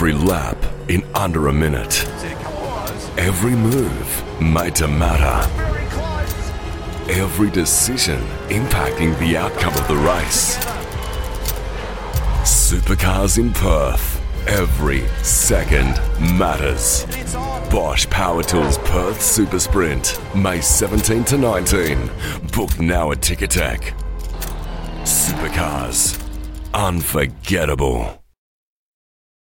Every lap in under a minute. Every move made to matter. Every decision impacting the outcome of the race. Supercars in Perth. Every second matters. Bosch Power Tools Perth Super Sprint, May 17 to 19. Book now at Ticketek. Supercars. Unforgettable.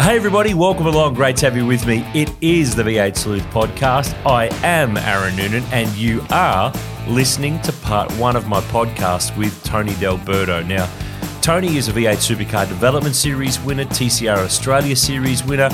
Hey everybody, welcome along. Great to have you with me. It is the V8 Sleuth podcast. I am Aaron Noonan, and you are listening to part one of my podcast with Tony D'Alberto. Now, Tony is a V8 Supercar Development Series winner, TCR Australia Series winner.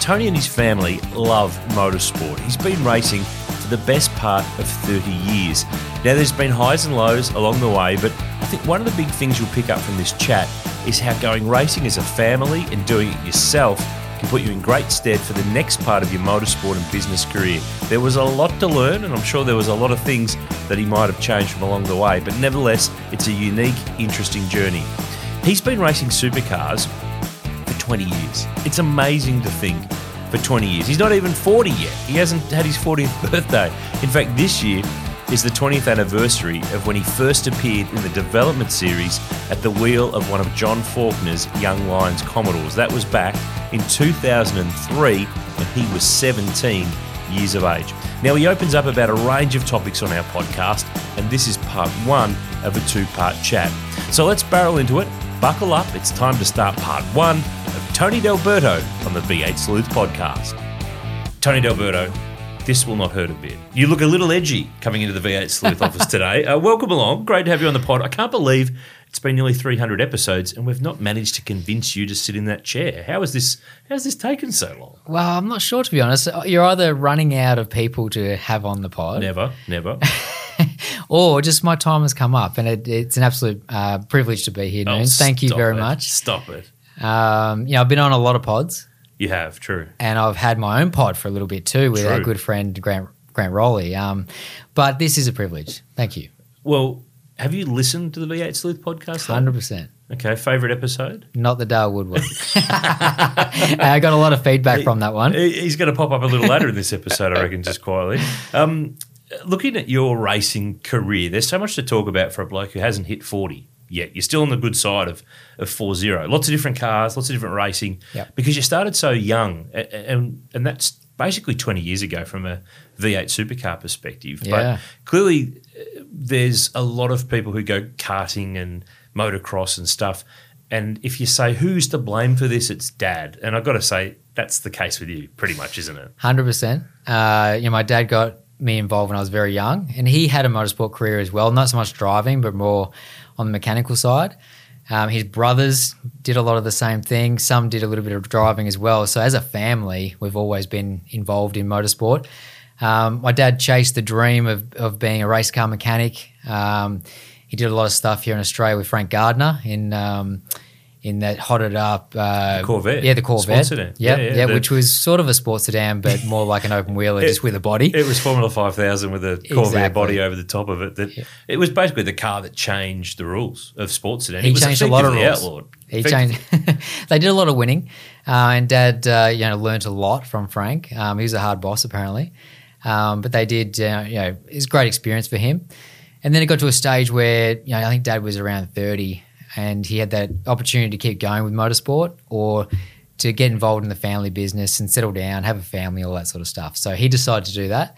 Tony and his family love motorsport. He's been racing for the best part of 30 years. Now, there's been highs and lows along the way, but I think one of the big things you'll pick up from this chat is how going racing as a family and doing it yourself can put you in great stead for the next part of your motorsport and business career. There was a lot to learn, and I'm sure there was a lot of things that he might have changed from along the way, but nevertheless, it's a unique, interesting journey. He's been racing supercars for 20 years. It's amazing to think for 20 years. He's not even 40 yet. He hasn't had his 40th birthday. In fact, this year is the 20th anniversary of when he first appeared in the development series at the wheel of one of John Faulkner's Young Lions Commodores. That was back in 2003 when he was 17 years of age. Now, he opens up about a range of topics on our podcast, and this is part one of a two part chat. So let's barrel into it. Buckle up, it's time to start part one Tony D'Alberto on the V8 Sleuth podcast. Tony D'Alberto, this will not hurt a bit. You look a little edgy coming into the V8 Sleuth office today. Uh, welcome along. Great to have you on the pod. I can't believe it's been nearly 300 episodes and we've not managed to convince you to sit in that chair. How is this? How's this taken so long? Well, I'm not sure to be honest. You're either running out of people to have on the pod, Never, never. or just my time has come up, and it, it's an absolute uh, privilege to be here. Oh, Thank you very it. much. Stop it. Um, you know, I've been on a lot of pods, You have, true. and I've had my own pod for a little bit too with our good friend Grant Grant Rowley. Um, but this is a privilege. Thank you. Well, have you listened to the V8 Sleuth podcast? Hundred percent. Okay, favourite episode? Not the Dale Woodward. I got a lot of feedback from that one. He's going to pop up a little later in this episode, I reckon, just quietly. Um, looking at your racing career, there's so much to talk about for a bloke who hasn't hit 40 yet. You're still on the good side of, of 4-0. Lots of different cars, lots of different racing, Yep. because you started so young, and, and that's basically 20 years ago from a V8 supercar perspective. Yeah. But clearly, uh, there's a lot of people who go karting and motocross and stuff. And if you say who's to blame for this, it's dad. And I've got to say that's the case with you, pretty much, isn't it? Hundred percent. Uh, you know, my dad got me involved when I was very young, and he had a motorsport career as well. Not so much driving, but more on the mechanical side. Um, his brothers did a lot of the same thing. Some did a little bit of driving as well. So as a family, we've always been involved in motorsport. Um, my dad chased the dream of, of being a race car mechanic. Um, he did a lot of stuff here in Australia with Frank Gardner in um, in that hotted up uh, Corvette. Yeah, the Corvette. Sports sedan. Yeah, Yeah, yeah, yeah, the- which was sort of a sports sedan, but more like an open wheeler, just with a body. It was Formula 5000 with a Corvette Exactly. body over the top of it. That It was basically the car that changed the rules of sports sedan. he it was changed a lot of rules. outlawed. He changed. they did a lot of winning, uh, and Dad, uh, you know, learned a lot from Frank. Um, he was a hard boss apparently, um, but they did. Uh, you know, it was a great experience for him. And then it got to a stage where you know I think Dad was around thirty, and he had that opportunity to keep going with motorsport or to get involved in the family business and settle down, have a family, all that sort of stuff. So he decided to do that.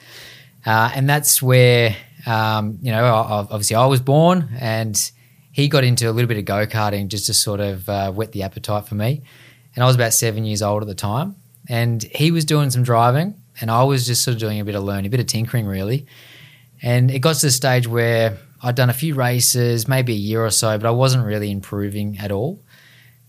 Uh, and that's where, um, you know, obviously I was born and he got into a little bit of go karting just to sort of uh, whet the appetite for me. And I was about seven years old at the time. And he was doing some driving and I was just sort of doing a bit of learning, a bit of tinkering really. And it got to the stage where I'd done a few races, maybe a year or so, but I wasn't really improving at all.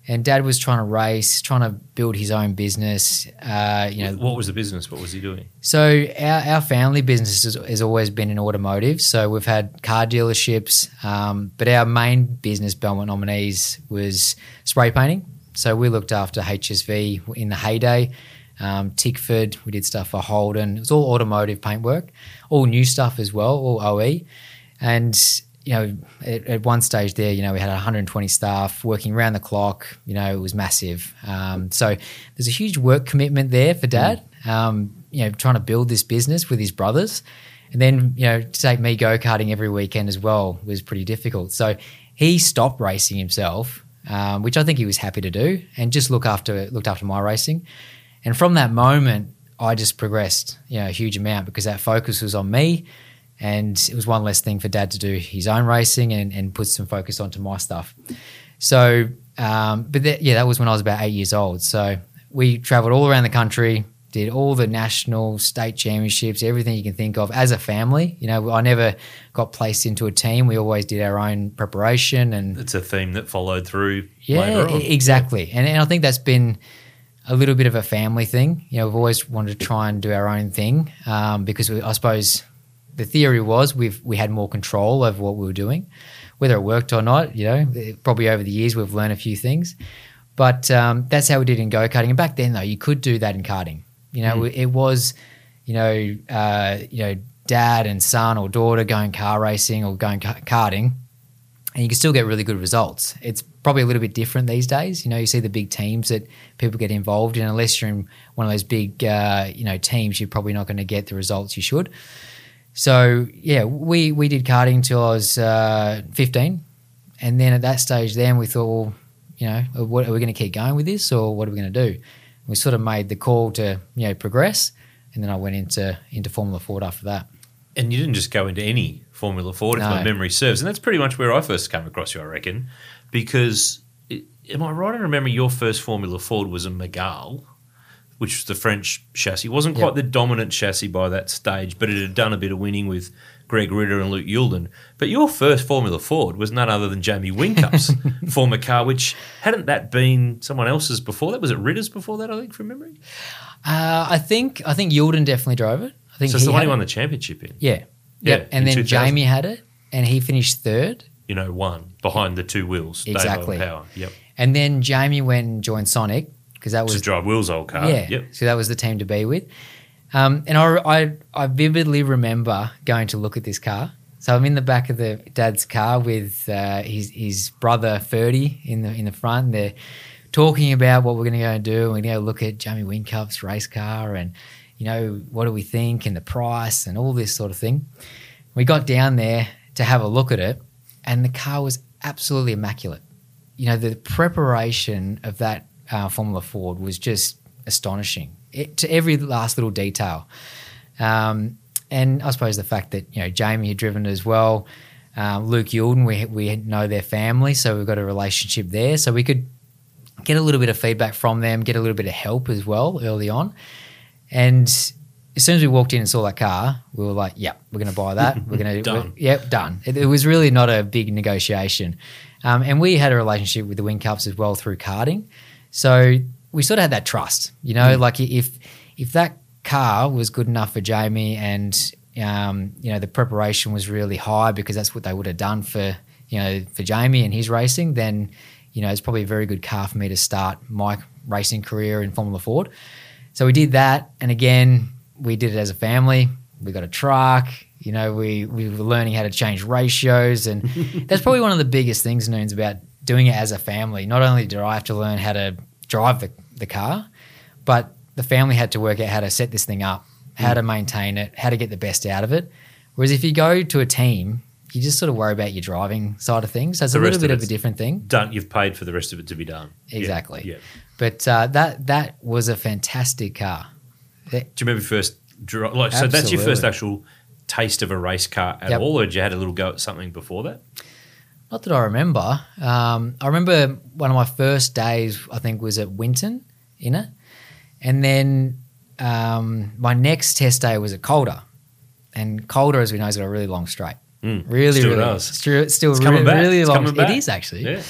And dad was trying to race, trying to build his own business. Uh, you know, What was the business? What was he doing? so our, our family business has, has always been in automotive. So we've had car dealerships, um, but our main business, Belmont Nominees, was spray painting. So we looked after HSV in the heyday, um, Tickford. We did stuff for Holden. It was all automotive paintwork, all new stuff as well, all OE. And you know, at, at one stage there, you know, we had 120 staff working around the clock. You know, it was massive. Um, so there's a huge work commitment there for dad. Um, you know, trying to build this business with his brothers, and then you know, to take me go karting every weekend as well was pretty difficult. So he stopped racing himself, um, which I think he was happy to do, and just look after looked after my racing. And from that moment, I just progressed, you know, a huge amount because that focus was on me and it was one less thing for dad to do his own racing and, and put some focus onto my stuff. So, um, but that, yeah, that was when I was about eight years old. So we traveled all around the country, did all the national, state championships, everything you can think of as a family. You know, I never got placed into a team. We always did our own preparation and It's a theme that followed through yeah, later on. exactly. And, and I think that's been a little bit of a family thing. You know, we've always wanted to try and do our own thing um, because we, I suppose the theory was we've we had more control over what we were doing, whether it worked or not. You know, probably over the years we've learned a few things, but um, that's how we did in go karting. And back then, though, you could do that in karting. You know, it was, you know, uh, you know, dad and son or daughter going car racing or going ka- karting, and you can still get really good results. It's probably a little bit different these days. You know, you see the big teams that people get involved in. Unless you're in one of those big, uh, you know, teams, you're probably not going to get the results you should. So yeah, we we did karting until I was uh, 15, and then at that stage, then we thought, well, you know, what, are we going to keep going with this, or what are we going to do? We sort of made the call to you know progress, and then I went into into Formula Ford after that. And you didn't just go into any Formula Ford, if No. my memory serves. And that's pretty much where I first came across you, I reckon. Because, am I right in remembering your first Formula Ford was a Mygale, which was the French chassis? It wasn't quite Yep. the dominant chassis by that stage, but it had done a bit of winning with Greg Ritter and Luke Youlden. But your first Formula Ford was none other than Jamie Whincup's former car, which hadn't that been someone else's before that? Was it Ritter's before that, I think, from memory? Uh, I think I think Yulden definitely drove it. I think So it's the he one he won the championship in. Yeah. Yeah, Yep. And then Jamie had it and he finished third. You know, one behind the two wheels. Exactly. Power. Yep. And then Jamie went and joined Sonic because that to was drive Will's old car. yeah. Yep. So that was the team to be with. Um, and I, I I vividly remember going to look at this car. So I'm in the back of the dad's car with uh, his his brother Ferdy in the in the front. And they're talking about what we're going to go and do. We're going to go look at Jamie Whincup's race car and you know what do we think and the price and all this sort of thing. We got down there to have a look at it, and the car was absolutely immaculate. You know, the preparation of that uh, Formula Ford was just astonishing it, to every last little detail. Um, and I suppose the fact that you know Jamie had driven as well, um, Luke Youlden, we we know their family, so we've got a relationship there, so we could get a little bit of feedback from them, get a little bit of help as well early on. And as soon as we walked in and saw that car, we were like, "Yep, we're going to buy that. We're going to, Done. yep, done." It, it was really not a big negotiation, um, and we had a relationship with the Whincups as well through karting, so we sort of had that trust. You know, like if if that car was good enough for Jamie, and um, you know the preparation was really high because that's what they would have done for you know for Jamie and his racing, then you know it's probably a very good car for me to start my racing career in Formula Ford. So we did that, and again, we did it as a family. We got a truck. You know, we we were learning how to change ratios, and that's probably one of the biggest things, Noons, about doing it as a family. Not only did I have to learn how to drive the, the car, but the family had to work out how to set this thing up, how to maintain it, how to get the best out of it. Whereas if you go to a team, you just sort of worry about your driving side of things. So it's The a little bit of of a different thing. Done. You've paid for the rest of it to be done. Exactly. Yeah. But uh, that that was a fantastic car. Do you remember first Like, so that's your first actual taste of a race car at Yep. all, or did you had a little go at something before that? Not that I remember. Um, I remember one of my first days, I think, was at Winton in it. And then um, my next test day was at Calder. And Calder, as we know, has got a really long straight. Mm, Really, still really does. Still, still It's really, really long. It is actually. Yeah.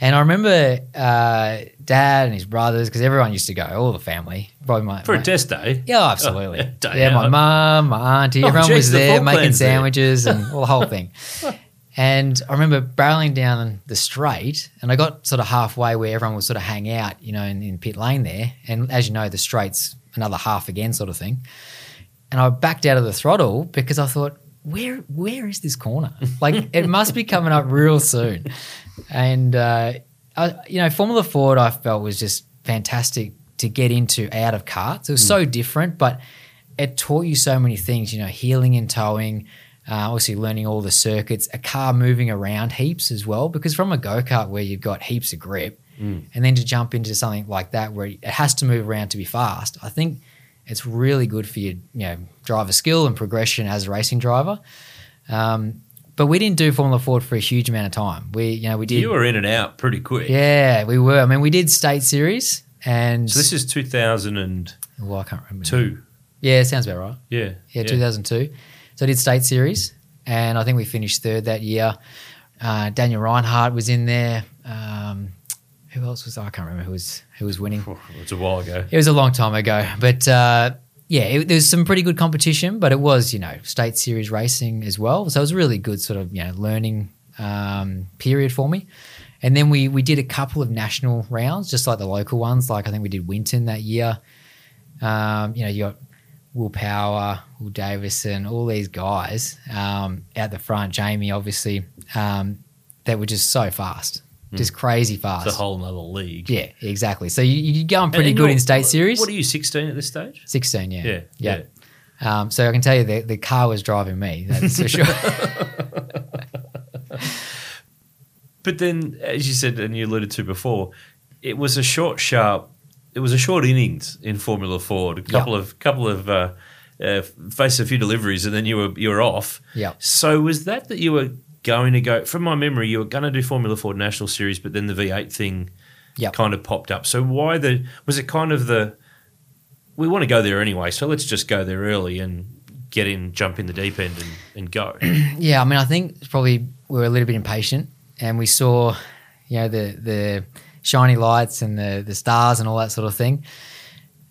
And I remember uh, dad and his brothers, because everyone used to go, all the family. Probably my, For my- a test day. Yeah, absolutely. Oh, yeah, my mum, my auntie, Oh, everyone geez, was there full making clan's there. sandwiches and all the whole thing. And I remember barreling down the straight, and I got sort of halfway where everyone would sort of hang out, you know, in, in pit lane there. And as you know, the straight's another half again, sort of thing. And I backed out of the throttle because I thought, where where is this corner? Like it must be coming up real soon. And uh, I, you know, Formula Ford I felt was just fantastic to get into out of karts. It was so different, but it taught you so many things. You know, healing and towing. Uh, obviously, learning all the circuits, a car moving around heaps as well. Because from a go kart where you've got heaps of grip, and then to jump into something like that where it has to move around to be fast, I think it's really good for your you know driver skill and progression as a racing driver. Um, but we didn't do Formula Ford for a huge amount of time. We you know we did You were in and out pretty quick. yeah we were. I mean we did state series and So this is 2002. well I can't remember. Yeah. Yeah, sounds about right. Yeah. Yeah, 2002. So I did state series, and I think we finished third that year. Uh, Daniel Reinhardt was in there. Um, who else was? I can't remember who was who was winning. It was a while ago. It was a long time ago, but uh, yeah, it, there was some pretty good competition. But it was you know state series racing as well, so it was a really good sort of you know learning um, period for me. And then we we did a couple of national rounds, just like the local ones. Like I think we did Winton that year. Um, you know, you got Will Power, Will Davison, all these guys um, out the front. Jamie, obviously, um, that were just so fast, just crazy fast. It's a whole other league. Yeah, exactly. So you, you're going pretty good in state series. What are you, 16 at this stage? 16, yeah. Yeah, Yeah. Um, so I can tell you the, the car was driving me, that's for sure. But then, as you said and you alluded to before, it was a short, sharp. It was a short innings in Formula Ford. A couple of couple of uh, uh, faced a few deliveries, and then you were you were off. Yeah. So was that that you were going to go? From my memory, you were going to do Formula Ford National Series, but then the V8 thing Yep. kind of popped up. So why the was it kind of the we want to go there anyway, so let's just go there early and get in, jump in the deep end, and, and go. yeah, I mean, I think it's probably we were a little bit impatient and we saw, you know, the, the shiny lights and the, the stars and all that sort of thing.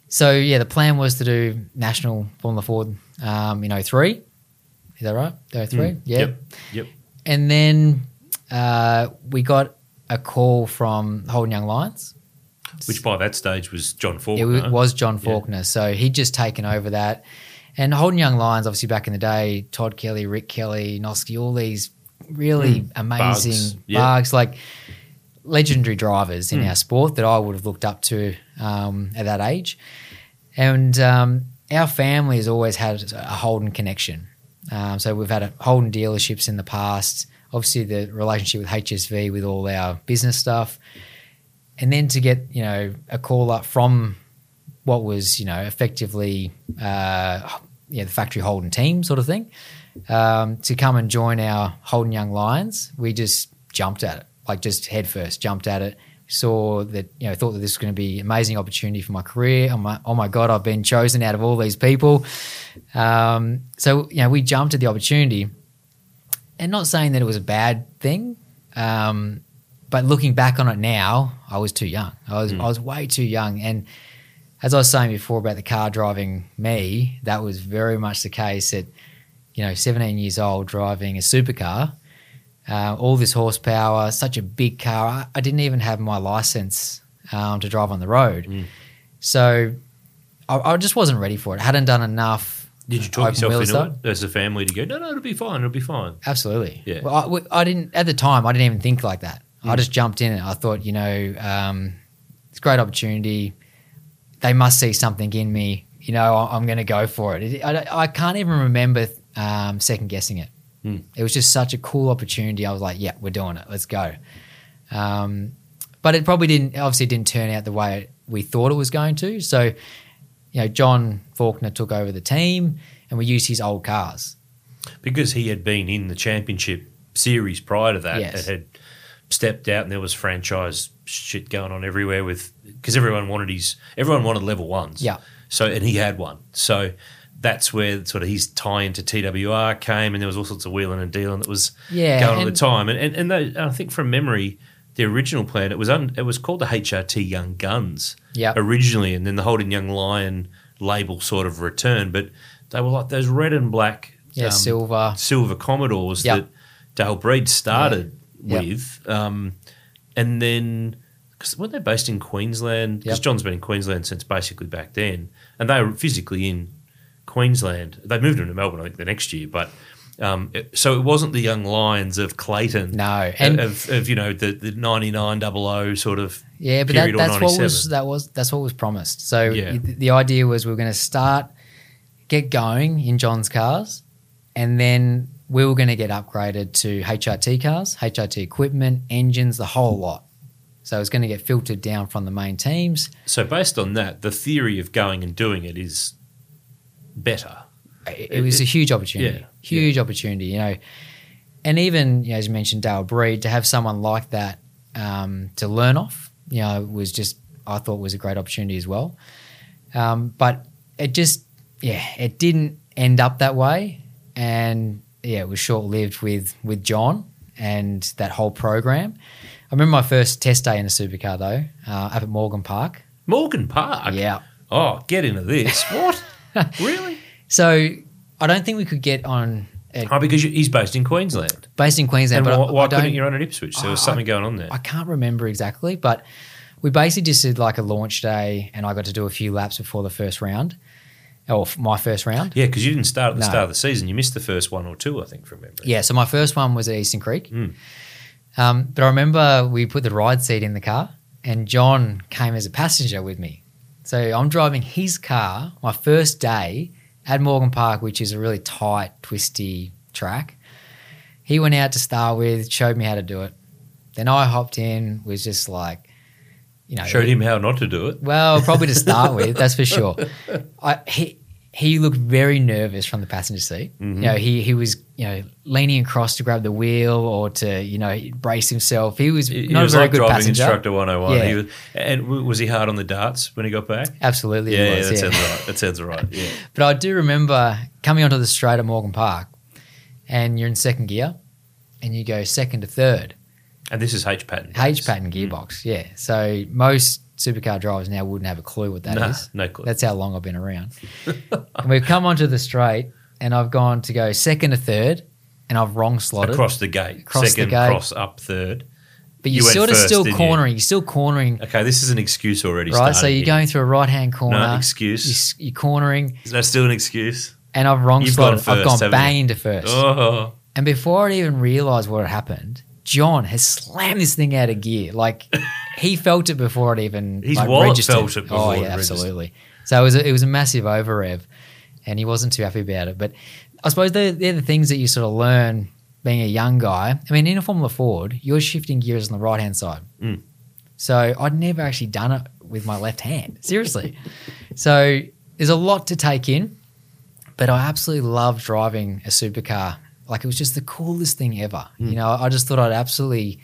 So, yeah, the plan was to do National Formula Ford um, in 03. Is that right? 03? Yeah. Yep. Yep. And then uh, we got a call from Holden Young Lions. Which by that stage was John Faulkner. wa- was John Faulkner. So he'd just taken over that. And Holden Young Lions, obviously back in the day, Todd Kelly, Rick Kelly, Noske, all these really amazing Bugs, bugs, yeah. like legendary drivers in our sport that I would have looked up to um, at that age. And um, our family has always had a Holden connection. Um, so we've had a Holden dealerships in the past. Obviously, the relationship with HSV with all our business stuff, and then to get you know a call up from what was you know effectively uh, yeah the factory Holden team sort of thing um, to come and join our Holden Young Lions. We just jumped at it, like just head first, jumped at it. Saw that you know thought that this was going to be an amazing opportunity for my career. Oh my, oh my god, I've been chosen out of all these people. Um, so you know we jumped at the opportunity, and not saying that it was a bad thing. Um, but looking back on it now, I was too young. I was I was way too young, and as I was saying before about the car driving me, that was very much the case. At you know, 17 years old, driving a supercar, uh, all this horsepower, such a big car. I, I didn't even have my license um, to drive on the road, so I, I just wasn't ready for it. I hadn't done enough. Did you talk yourself into stuff. it as a family to go? No, no, it'll be fine. It'll be fine. Absolutely. Yeah. Well, I, I didn't at the time. I didn't even think like that. I just jumped in and I thought, you know, um, it's a great opportunity. They must see something in me. You know, I- I'm going to go for it. It- I, I can't even remember um, second guessing it. It was just such a cool opportunity. I was like, yeah, we're doing it. Let's go. Um, but it probably didn't. Obviously, didn't turn out the way we thought it was going to. So, you know, John Faulkner took over the team, and we used his old cars. Because he had been in the championship series prior to that. Yes. It had stepped out and there was franchise shit going on everywhere with because everyone wanted his everyone wanted level ones. Yeah. So and he had one. So that's where sort of his tie into TWR came and there was all sorts of wheeling and dealing that was Yeah, going on at the time. And and, and I think from memory the original plan it was un, it was called the HRT Young Guns Yep. originally, and then the Holden Young Lion label sort of returned, but they were like those red and black Yeah, um, silver. silver Commodores Yep. that Dale Brede started Yeah. Yep. with, um, and then because weren't they based in Queensland? Because. John's been in Queensland since basically back then, and they were physically in Queensland. They moved him to Melbourne, I think, the next year, but. Um, it- so it wasn't the young lions of Clayton, No, and- of, of you know the the ninety nine double O sort of Yeah, but that, that's what was that was that's what was promised. So Yeah. y- the idea was we are going to start get going in John's cars, and then we were going to get upgraded to HRT cars, HRT equipment, engines, the whole lot. So it's going to get filtered down from the main teams. So based on that, the theory of going and doing it is better. It, it was a huge opportunity, yeah, huge opportunity, you know. And even you know, as you mentioned, Dale Brede to have someone like that um, to learn off, you know, was just I thought was a great opportunity as well. Um, but it just, yeah, it didn't end up that way, and yeah, it was short lived with with John and that whole program. I remember my first test day in a supercar though, uh, up at Morgan Park. Morgan Park. Yeah. Oh, get into this. What? really? So I don't think we could get on. At, Oh, because he's based in Queensland. based in Queensland, And but why, why I don't, couldn't you run at Ipswich? There was I- something going on there. I can't remember exactly, but we basically just did like a launch day, and I got to do a few laps before the first round, or my first round. yeah, because you didn't start at the No. start of the season. You missed the first one or two, I think, from memory. Yeah, so my first one was at Eastern Creek. Mm. Um, but I remember we put the ride seat in the car, and John came as a passenger with me. So I'm driving his car my first day at Morgan Park, which is a really tight, twisty track. He went out to start with, showed me how to do it. Then I hopped in, was just like, you know, Showed him how not to do it. well, probably to start with, that's for sure. I, he he looked very nervous from the passenger seat. Mm-hmm. You know, he he was you know leaning across to grab the wheel or to you know brace himself. He was He not was a very like good driving passenger. instructor 101. Yeah. He was, and w- was he hard on the darts when he got back? Absolutely, Yeah, he yeah, that yeah. sounds right. That sounds right. Yeah. But I do remember coming onto the straight at Morgan Park, and you're in second gear, and you go second to third. And this is H pattern. H pattern gearbox, yeah. So most supercar drivers now wouldn't have a clue what that is. Nah, no clue. That's how long I've been around. and we've come onto the straight, and I've gone to go second to third, and I've wrong slotted. Across the gate. Across the Second gate. cross up third. but you you're went sort of first, still didn't you? cornering. You're still cornering, Okay, this is an excuse already. right? So you're here. going through a right hand corner. No You're, excuse. you're cornering, Is that still an excuse? and I've wrong You've slotted. I've gone bang you? into first. Oh, And before I even realised what had happened, John has slammed this thing out of gear. Like he felt it before it even His like, wallet registered. felt it before oh it yeah, registered. absolutely. So it was a, it was a massive over rev, and he wasn't too happy about it. But I suppose they're, they're the things that you sort of learn being a young guy. I mean, in a Formula Ford, you're shifting gears on the right hand side. Mm. So I'd never actually done it with my left hand. Seriously. so there's a lot to take in, but I absolutely love driving a supercar. Like it was just the coolest thing ever. Hmm. You know, I just thought I'd absolutely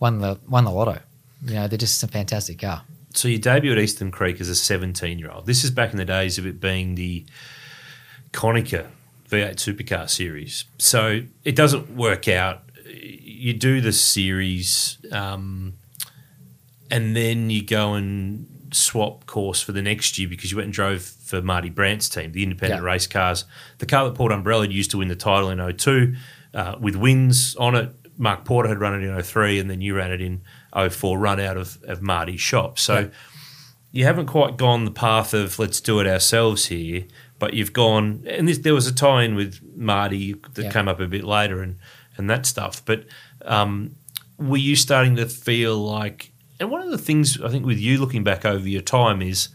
won the won the lotto. You know, they're just a fantastic car. so you debut at Eastern Creek as a 17 year old. This is back in the days of it being the Konica V8 Supercar series. So it doesn't work out. You do the series, um, and then you go and swap course for the next year because you went and drove for Marty Brandt's team, the independent Yeah. race cars. The car that Paul Dumbrell used to win the title in 02 uh, with wins on it. Mark Porter had run it in 03 and then you ran it in 04, run out of, of Marty's shop. So Yeah. you haven't quite gone the path of let's do it ourselves here, but you've gone, and this, there was a tie in with Marty that Yeah. came up a bit later and, and that stuff. But um, were you starting to feel like, and one of the things I think with you looking back over your time is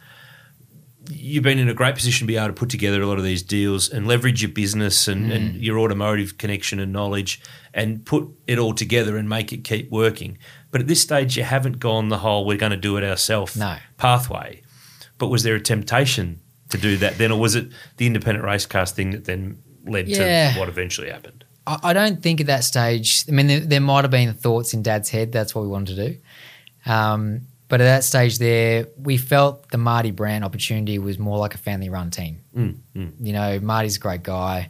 you've been in a great position to be able to put together a lot of these deals and leverage your business and, Mm. and your automotive connection and knowledge and put it all together and make it keep working. But at this stage, you haven't gone the whole we're going to do it ourselves No. pathway. But was there a temptation to do that then, or was it the independent race cast thing that then led Yeah. to what eventually happened? I, I don't think at that stage. I mean, there, there might have been thoughts in Dad's head. That's what we wanted to do. Um, but at that stage, there we felt the Marty Brand opportunity was more like a family-run team. Mm, mm. You know, Marty's a great guy.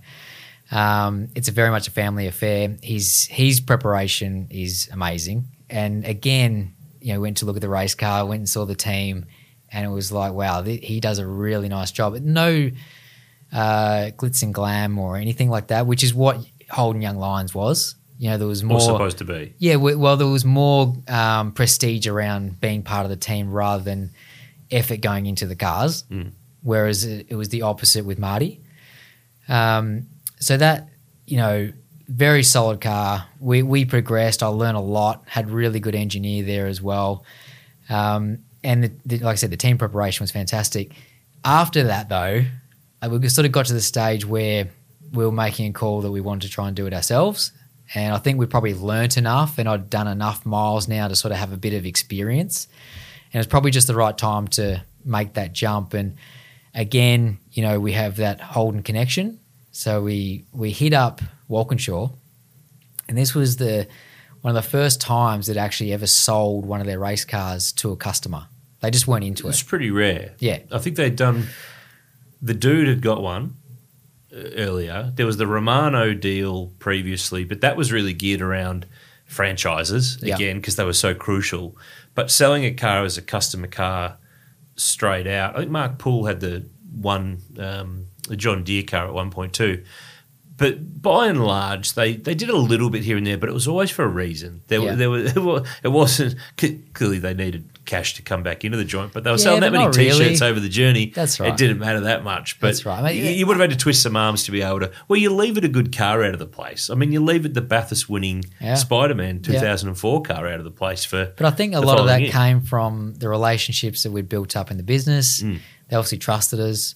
Um, it's a very much a family affair. His his preparation is amazing. and again, you know, went to look at the race car, went and saw the team, and it was like, wow, th- he does a really nice job. No uh, glitz and glam or anything like that, which is what Holden Young Lions was. You know, there was more Or supposed to be. yeah, well, there was more um, prestige around being part of the team rather than effort going into the cars, whereas it, it was the opposite with Marty. Um, so that you know, very solid car. We we progressed. I learned a lot. Had really good engineer there as well, um, and the, the, like I said, the team preparation was fantastic. After that, though, uh, we sort of got to the stage where we were making a call that we wanted to try and do it ourselves. And I think we've probably learnt enough, and I'd done enough miles now to sort of have a bit of experience. And it's probably just the right time to make that jump. And again, you know, we have that Holden connection. So we we hit up Walkinshaw, and this was the one of the first times that actually ever sold one of their race cars to a customer. They just weren't into It's it. It's pretty rare. Yeah. I think they'd done. The dude had got one earlier. There was the Romano deal previously, but that was really geared around franchises Yeah. again because they were so crucial. But selling a car as a customer car straight out. I think Mark Poole had the one, um, the John Deere car at one point too. But by and large, they, they did a little bit here and there, but it was always for a reason. There, Yeah. there was, it wasn't clearly they needed cash to come back into the joint, but they were Yeah, selling that many really. t-shirts over the journey. That's right. It didn't matter that much. But That's right. I mean, you, you would have had to twist some arms to be able to. Well, you leave it a good car out of the place. I mean, you leave it the Bathurst winning Yeah. Spider-Man Yeah. 2004 car out of the place for. But I think a lot of that year. came from the relationships that we'd built up in the business. Mm. They obviously trusted us.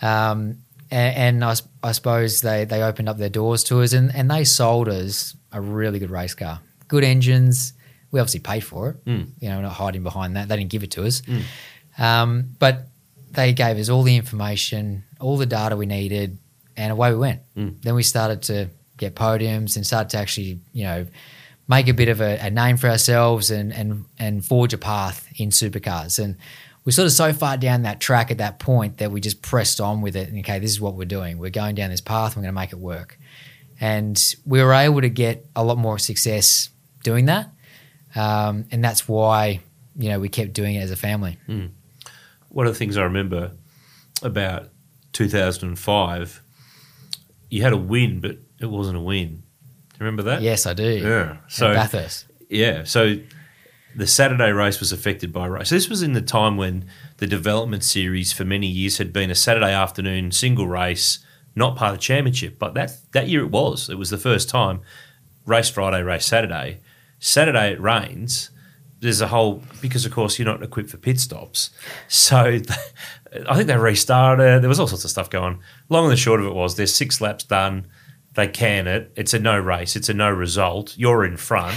Um, and, and I, I suppose they, they opened up their doors to us and, and they sold us a really good race car. Good engines. We obviously paid for it. Mm. You know, we're not hiding behind that. They didn't give it to us. Um, but they gave us all the information, all the data we needed, and away we went. Mm. Then we started to get podiums and started to actually, you know, make a bit of a, a name for ourselves and and and forge a path in supercars. And we're sort of so far down that track at that point that we just pressed on with it. And okay, this is what we're doing. We're going down this path. We're going to make it work. And we were able to get a lot more success doing that. Um, and that's why you know we kept doing it as a family. One of the things I remember about 2005, you had a win, but it wasn't a win. Do you remember that? Yes, I do. Yeah. So So Bathurst. Yeah. So the Saturday race was affected by race. So this was in the time when the development series for many years had been a Saturday afternoon single race, not part of the championship. But that that year it was. It was the first time race Friday, race Saturday. Saturday it rains. There's a whole because of course you're not equipped for pit stops. So I think they restarted. There was all sorts of stuff going. Long and the short of it was there's six laps done. They can it. It's a no race. It's a no result. You're in front.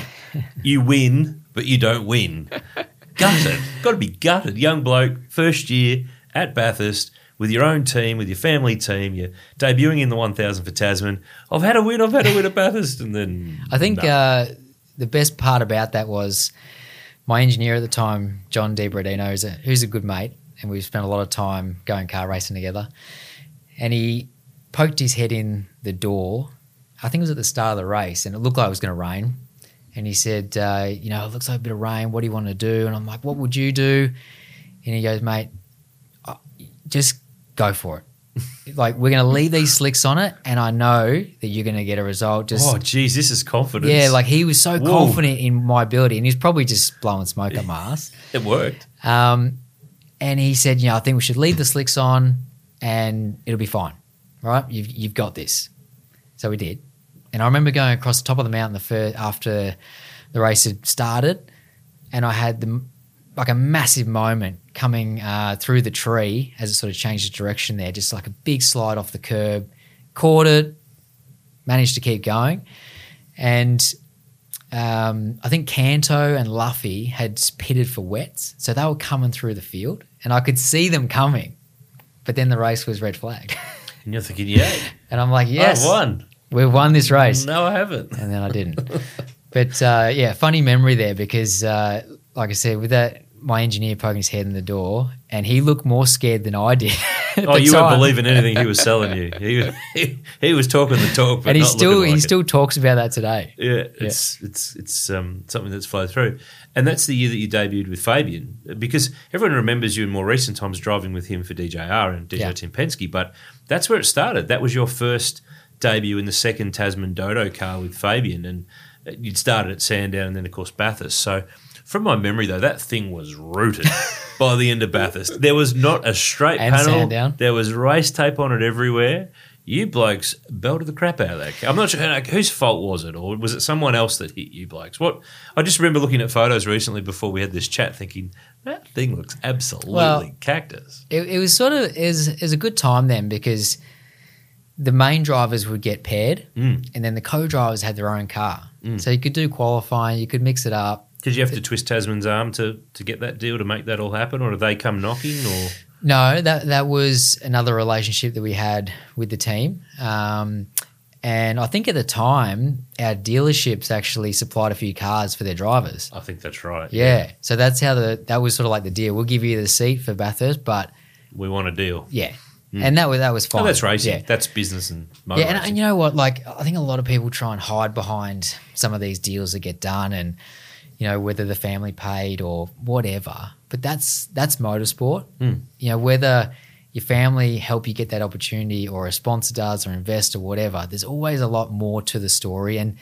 You win, but you don't win. Gutted. Got to be gutted. Young bloke, first year at Bathurst with your own team, with your family team. You're debuting in the 1000 for Tasman. I've had a win. I've had a win at Bathurst. And then I think no. uh, the best part about that was my engineer at the time, John DiBradino, who's a, who's a good mate, and we've spent a lot of time going car racing together. And he poked his head in the door. I think it was at the start of the race, and it looked like it was going to rain. And he said, uh, "You know, it looks like a bit of rain. What do you want to do?" And I'm like, "What would you do?" And he goes, "Mate, uh, just go for it. like we're going to leave these slicks on it, and I know that you're going to get a result. Just oh, geez, this is confidence. yeah, like he was so Whoa. confident in my ability, and he's probably just blowing smoke up my ass. it worked. Um, and he said, you know, I think we should leave the slicks on, and it'll be fine. Right, you've you've got this. So we did, and I remember going across the top of the mountain the fir- after the race had started, and I had the like a massive moment coming uh, through the tree as it sort of changed its direction there, just like a big slide off the curb, caught it, managed to keep going, and um, I think Canto and Luffy had pitted for wets, so they were coming through the field, and I could see them coming. But then the race was red flagged, And you're thinking, yeah, and I'm like, "Yes, I won. We've won this race." No, I haven't. and then I didn't. but uh, yeah, funny memory there because, uh, like I said, with that, my engineer poking his head in the door, and he looked more scared than I did. Oh, you weren't believe in anything he was selling you. He was, he, he was talking the talk, but and he still looking he it. still talks about that today. Yeah, it's it's it's um, something that's flowed through, and that's the year that you debuted with Fabian, because everyone remembers you in more recent times driving with him for DJR and DJ Yeah. Team Penske, but that's where it started. That was your first debut in the second Tasman Dodo car with Fabian, and you'd started at Sandown and then of course Bathurst. So. From my memory, though, that thing was rooted by the end of Bathurst. There was not a straight And panel. Sandown. There was race tape on it everywhere. You blokes belted the crap out of that. car. I'm not sure like, whose fault was it, or was it someone else that hit you blokes? What I just remember looking at photos recently before we had this chat, thinking that thing looks absolutely Well- cactus. It, it was sort of is is a good time then because the main drivers would get paired, Mm. and then the co-drivers had their own car, so you could do qualifying, you could mix it up. Did you have to twist Tasman's arm to to get that deal to make that all happen, or did they come knocking? Or No, that that was another relationship that we had with the team. Um, and I think at the time, our dealerships actually supplied a few cars for their drivers. I think that's right. Yeah. So that's how the that was sort of like the deal. We'll give you the seat for Bathurst, but we want a deal. yeah. And that was that was fine. Oh, that's racing. Yeah. That's business and Yeah, and, and you know what? Like, I think a lot of people try and hide behind some of these deals that get done, and you know whether the family paid or whatever. But that's that's motorsport. Hmm. You know whether your family help you get that opportunity, or a sponsor does, or invest, or whatever. There's always a lot more to the story, and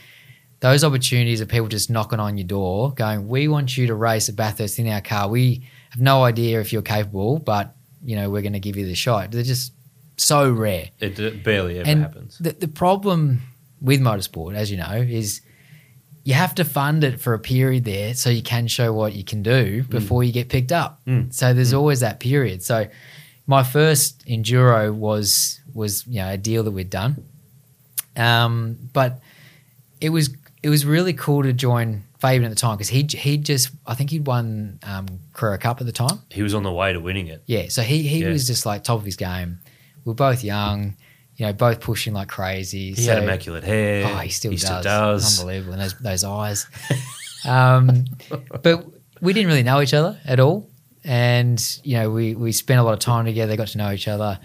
those opportunities are people just knocking on your door, going, "We want you to race at Bathurst in our car. We have no idea if you're capable, but you know we're going to give you the shot." They're just so rare it, it barely ever and happens. The, the problem with motorsport, as you know, is you have to fund it for a period there so you can show what you can do mm. before you get picked up. Mm. So there's mm. always that period. So my first enduro was was you know a deal that we'd done, um, but it was it was really cool to join Fabian at the time because he he just I think he'd won um, Carrera Cup at the time. He was on the way to winning it. Yeah, so he he Yeah. was just like top of his game. We are both young, you know, both pushing like crazy. He so, had immaculate hair. Oh, he still he does. Still does. Unbelievable, and those those eyes. um, but we didn't really know each other at all, and you know, we we spent a lot of time together, got to know each other,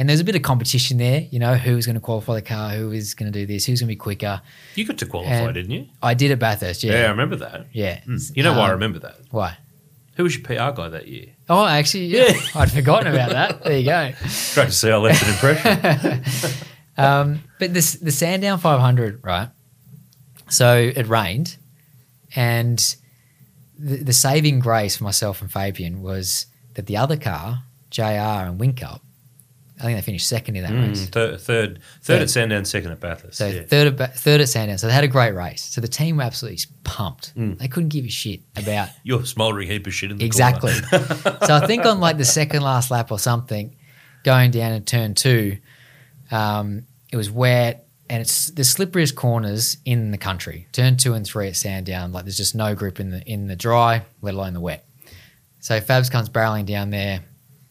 and there's a bit of competition there. You know, who was going to qualify the car, who was going to do this, who's going to be quicker. You got to qualify, And- didn't you? I did at Bathurst, yeah, Yeah, I remember that. yeah. Mm. You know why I Um, remember that? Why? Who was your PR guy that year? Oh, actually, yeah, I'd forgotten about that. There you go. Great to see I left an impression. Um, but this the Sandown 500, right? So it rained, and the, the saving grace for myself and Fabian was that the other car, JR and Whincup, I think they finished second in that Mm, race. third, third, third Third. at Sandown, second at Bathurst. So yeah. third, at, Ba- third at Sandown. So they had a great race. So the team were absolutely pumped. Mm. They couldn't give a shit about You're smouldering heap of shit in the Exactly. so I think on like the second last lap or something, going down in turn two, um, it was wet and it's the slipperiest corners in the country. Turn two and three at Sandown, like there's just no grip in the in the dry, let alone the wet. So Fabs comes barreling down there,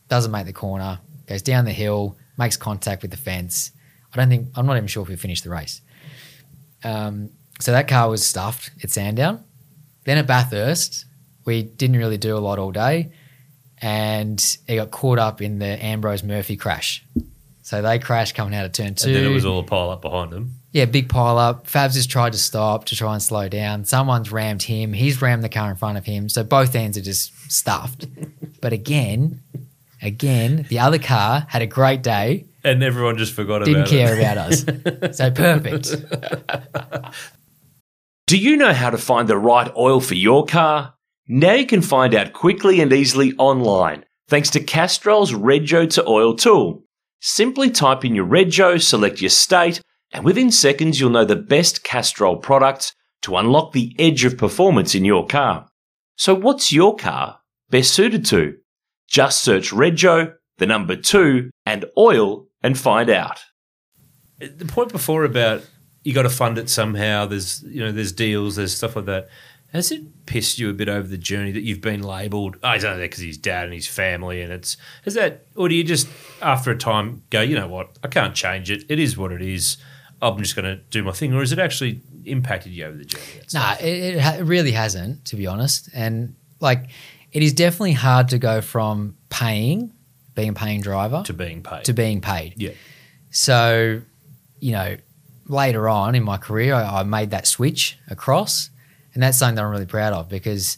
doesn't make the corner, goes down the hill, makes contact with the fence. I don't think I'm not even sure if we finished the race. Um, so that car was stuffed at Sandown. Then at Bathurst, we didn't really do a lot all day, and it got caught up in the Ambrose Murphy crash. So they crashed coming out of turn two. And then it was all a pile up behind them. Yeah, big pile up. Fabs has tried to stop to try and slow down. Someone's rammed him. He's rammed the car in front of him. So both ends are just stuffed. but again, again, the other car had a great day. And everyone just forgot about it. Didn't about care it. about us. So perfect. Do you know how to find the right oil for your car? Now you can find out quickly and easily online thanks to Castrol's Rego to Oil tool. Simply type in your Rego, select your state, and within seconds you'll know the best Castrol products to unlock the edge of performance in your car. So what's your car best suited to? Just search Rego, the number two, and oil and find out. The point before about you got to fund it somehow. There's you know there's deals, there's stuff like that. Has it pissed you a bit over the journey that you've been labelled? Oh, he's only there because he's dad and his family, and it's is that, or do you just after a time go, you know what, I can't change it. It is what it is. I'm just going to do my thing, or has it actually impacted you over the journey? That's- Nah, it, it, it really hasn't, to be honest. And like, it is definitely hard to go from paying being a paying driver to being paid. to being paid. yeah. So, you know, later on in my career, I, I made that switch across, and that's something that I'm really proud of because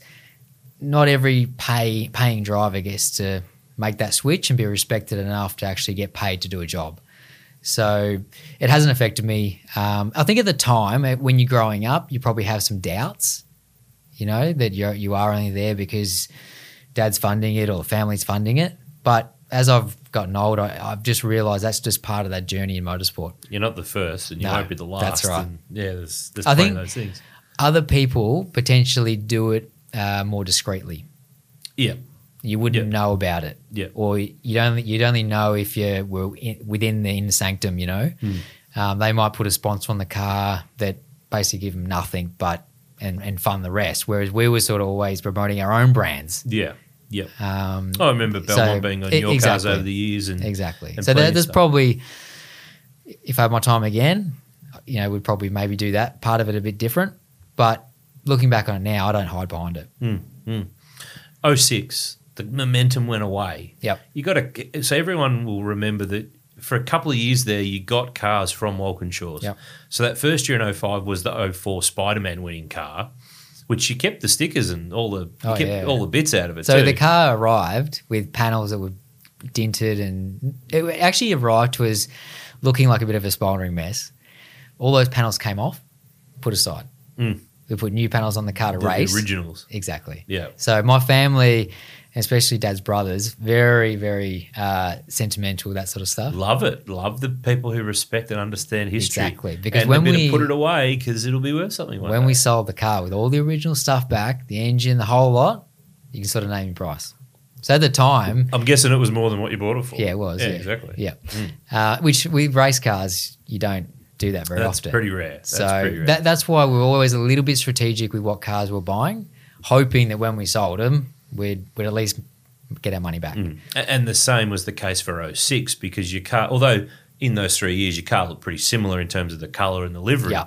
not every pay paying driver gets to make that switch and be respected enough to actually get paid to do a job. So it hasn't affected me. Um, I think at the time eh, when you're growing up, you probably have some doubts, you know, that you're you are only there because dad's funding it or the family's funding it. But as I've gotten older, I've just realised that's just part of that journey in motorsport. You're not the first, and you No, won't be the last. that's right. and yeah, there's, there's I plenty think- of those things. Other people potentially do it uh, more discreetly. Yeah, You wouldn't Yeah. know about it, Yeah. or you'd only you'd only know if you were in, within the inner sanctum. You know, Hmm. um, they might put a sponsor on the car that basically give them nothing, but and and fund the rest. Whereas we were sort of always promoting our own brands. yeah, yeah. Um, I remember Belmont so- being on your cars over the years, and Exactly. and so there, there's stuff. probably, if I had my time again, you know, we'd probably maybe do that part of it a bit different. But looking back on it now, I don't hide behind it. 06, the momentum went away. Yep. You got to so everyone will remember that for a couple of years there, you got cars from Walkinshaws. Yep. So that first year in 05 was the 04 Spider-Man winning car, which you kept the stickers and all the you Oh, kept yeah. all the bits out of it. So too. the car arrived with panels that were dinted, and it actually arrived us looking like a bit of a smoldering mess. All those panels came off, put aside. Mm. We put new panels on the car to race. the race. originals. Exactly. Yeah. So my family, especially Dad's brothers, very, very uh, sentimental that sort of stuff. Love it. Love the people who respect and understand history. Exactly, because and when we- put it away because it'll be worth something. When day. we sold the car with all the original stuff back, the engine, the whole lot, you can sort of name your price. So at the time, I'm guessing it was more than what you bought it for. yeah, it was. Yeah, Yeah, exactly. Yeah. Uh, which with race cars, you don't do that very That's often. pretty rare. That's so pretty rare. That, that's why we're always a little bit strategic with what cars we're buying, hoping that when we sold them, we'd, we'd at least get our money back. Mm. A- And the same was the case for 06 because your car, although in those three years your car looked pretty similar in terms of the colour and the livery, Yeah.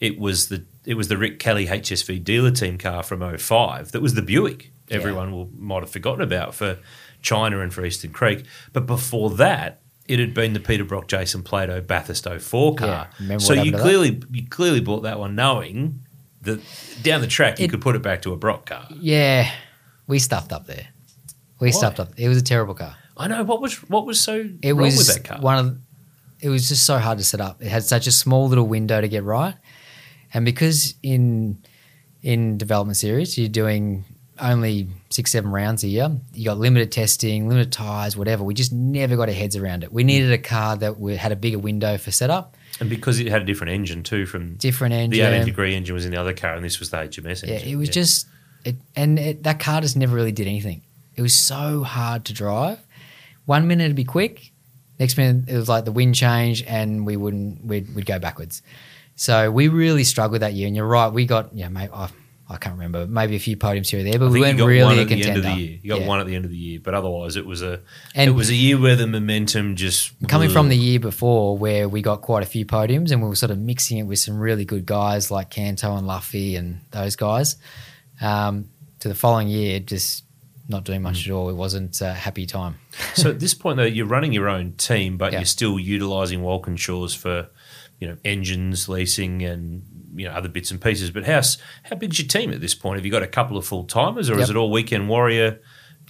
it was the it was the Rick Kelly HSV dealer team car from 05 that was the Buick. Yeah. Everyone will might have forgotten about for China and for Eastern Creek. But before that, it had been the Peter Brock Jason Plato Bathurst 04 car. Yeah. So you to that? clearly you clearly bought that one knowing that down the track you It- could put it back to a Brock car. Yeah, we stuffed up there. We Why? stuffed up. It was a terrible car. I know what was what was so It wrong was with that car. one of. It was just so hard to set up. It had such a small little window to get right, and because in in development series you're doing only six seven rounds a year, you got limited testing, limited tires, whatever. We just never got our heads around it. We hmm. needed a car that we had a bigger window for setup, And because it had a different engine too, from different engine. the 18 degree engine was in the other car, and this was the HMS engine. Yeah, it was just, it, and it, that car just never really did anything. It was so hard to drive. One minute it'd be quick, next minute it was like the wind change, and we wouldn't, we'd, we'd go backwards. So we really struggled that year. And you're right, we got, yeah, maybe, I, I can't remember, maybe a few podiums here or there, but we weren't you got really one a at the contender. end of the year. You got Yeah. one at the end of the year, but otherwise it was a And- it was a year where the momentum just Coming from the year before, where we got quite a few podiums, and we were sort of mixing it with some really good guys like Canto and Luffy and those guys, um, to the following year, just not doing Mm. much at all. It wasn't a happy time. so at this point though, you're running your own team, but Yeah. you're still utilising Walkinshaws for you know engines, leasing, and you know other bits and pieces. But how how big's your team at this point? Have you got a couple of full timers, or is it all weekend warrior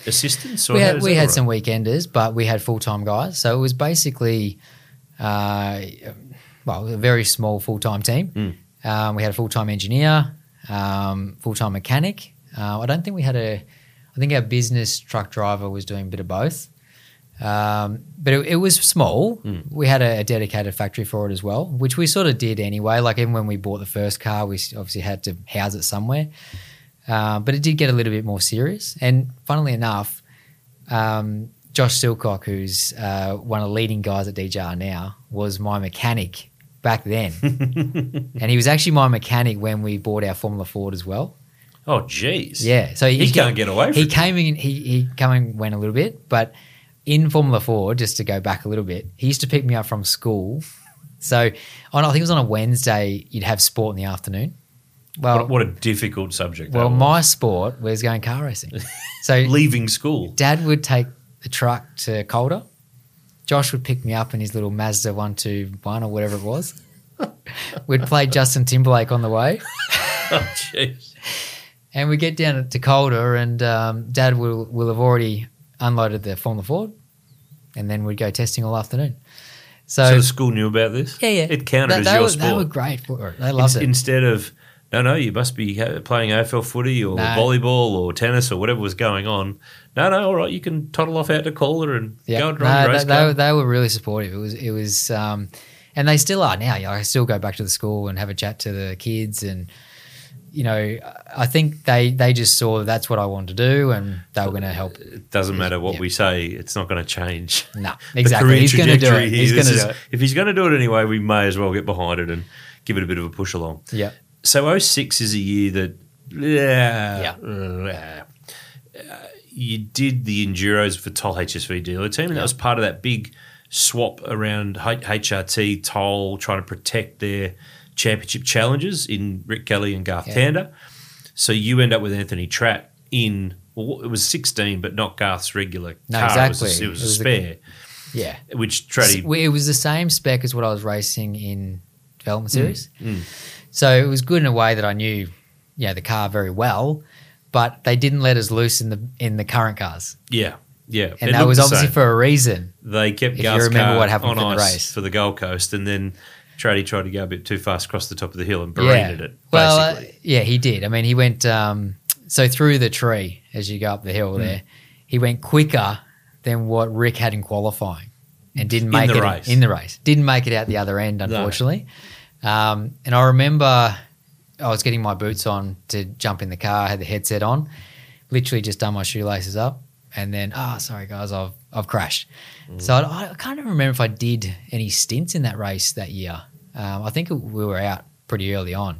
assistants? Or we had, we had some weekenders, but we had full time guys. So it was basically, uh, well, a very small full time team. Hmm. Um, we had a full time engineer, um, full time mechanic. Uh, I don't think we had a. I think our business truck driver was doing a bit of both. Um, but it, it was small. Hmm. We had a, a dedicated factory for it as well, which we sort of did anyway. Like even when we bought the first car, we obviously had to house it somewhere. Uh, but it did get a little bit more serious. And funnily enough, um, Josh Silcock, who's uh, one of the leading guys at DJR now, was my mechanic back then. and he was actually my mechanic when we bought our Formula Ford as well. Oh, jeez. Yeah, so He can't get away from He came in. He he came and went a little bit, but in Formula Ford, just to go back a little bit, he used to pick me up from school. So on, I think it was on a Wednesday. You'd have sport in the afternoon. Well, What, what a difficult subject. well, that was. my sport was going car racing. So leaving school. Dad would take the truck to Calder. Josh would pick me up in his little Mazda 121 or whatever it was. We'd play Justin Timberlake on the way. Oh, jeez. And we get down to Calder, and um, Dad will, will have already unloaded the Formula Ford, and then we'd go testing all afternoon. So, So the school knew about this? yeah, yeah, It counted They- as they your were, sport. They were great for it. They loved In- it. Instead of, no, no, you must be playing AFL footy or No. volleyball or tennis or whatever was going on. No, no, all right, you can toddle off out to Calder and Yeah, go and drive no, race they, they, they were really supportive. It was, it was, um, and they still are now. You know, I still go back to the school and have a chat to the kids, and you know, I think they they just saw that that's what I wanted to do, and they were going to help. It doesn't matter what Yeah. we say; it's not going to change. No, exactly. He's going to do it. He's going to do it. If he's going to do it anyway, we may as well get behind it and give it a bit of a push along. Yeah, So 06 is a year that, yeah, Yeah. uh, you did the enduros for Toll HSV dealer team, and that was part of that big swap around HRT Toll trying to protect their championship challenges in Rick Kelly and Garth Yeah. Tander. So you end up with Anthony Tratt in. Well, it was 16, but not Garth's regular No, car. It was a- exactly. It was, It a was a- spare, yeah. which Tratty. It was the same spec as what I was racing in development Mm, series. So it was good in a way that I knew, yeah, the car very well, but they didn't let us loose in the in the current cars, yeah, yeah. and It that was obviously for a reason. they kept If you remember what happened on for the race. for the Gold Coast, and then Tratty tried to go a bit too fast across the top of the hill and berated it. Well, uh, yeah, he did. I mean, he went um, so through the tree as you go up the hill there. He went quicker than what Rick had in qualifying, and didn't In make the it race. in the race. Didn't make it out the other end, unfortunately. Um, and I remember I was getting my boots on to jump in the car. I had the headset on, literally just done my shoelaces up, and then oh, sorry guys, I've I've crashed. Hmm. So I, I can't even remember if I did any stints in that race that year. Um, I think we were out pretty early on.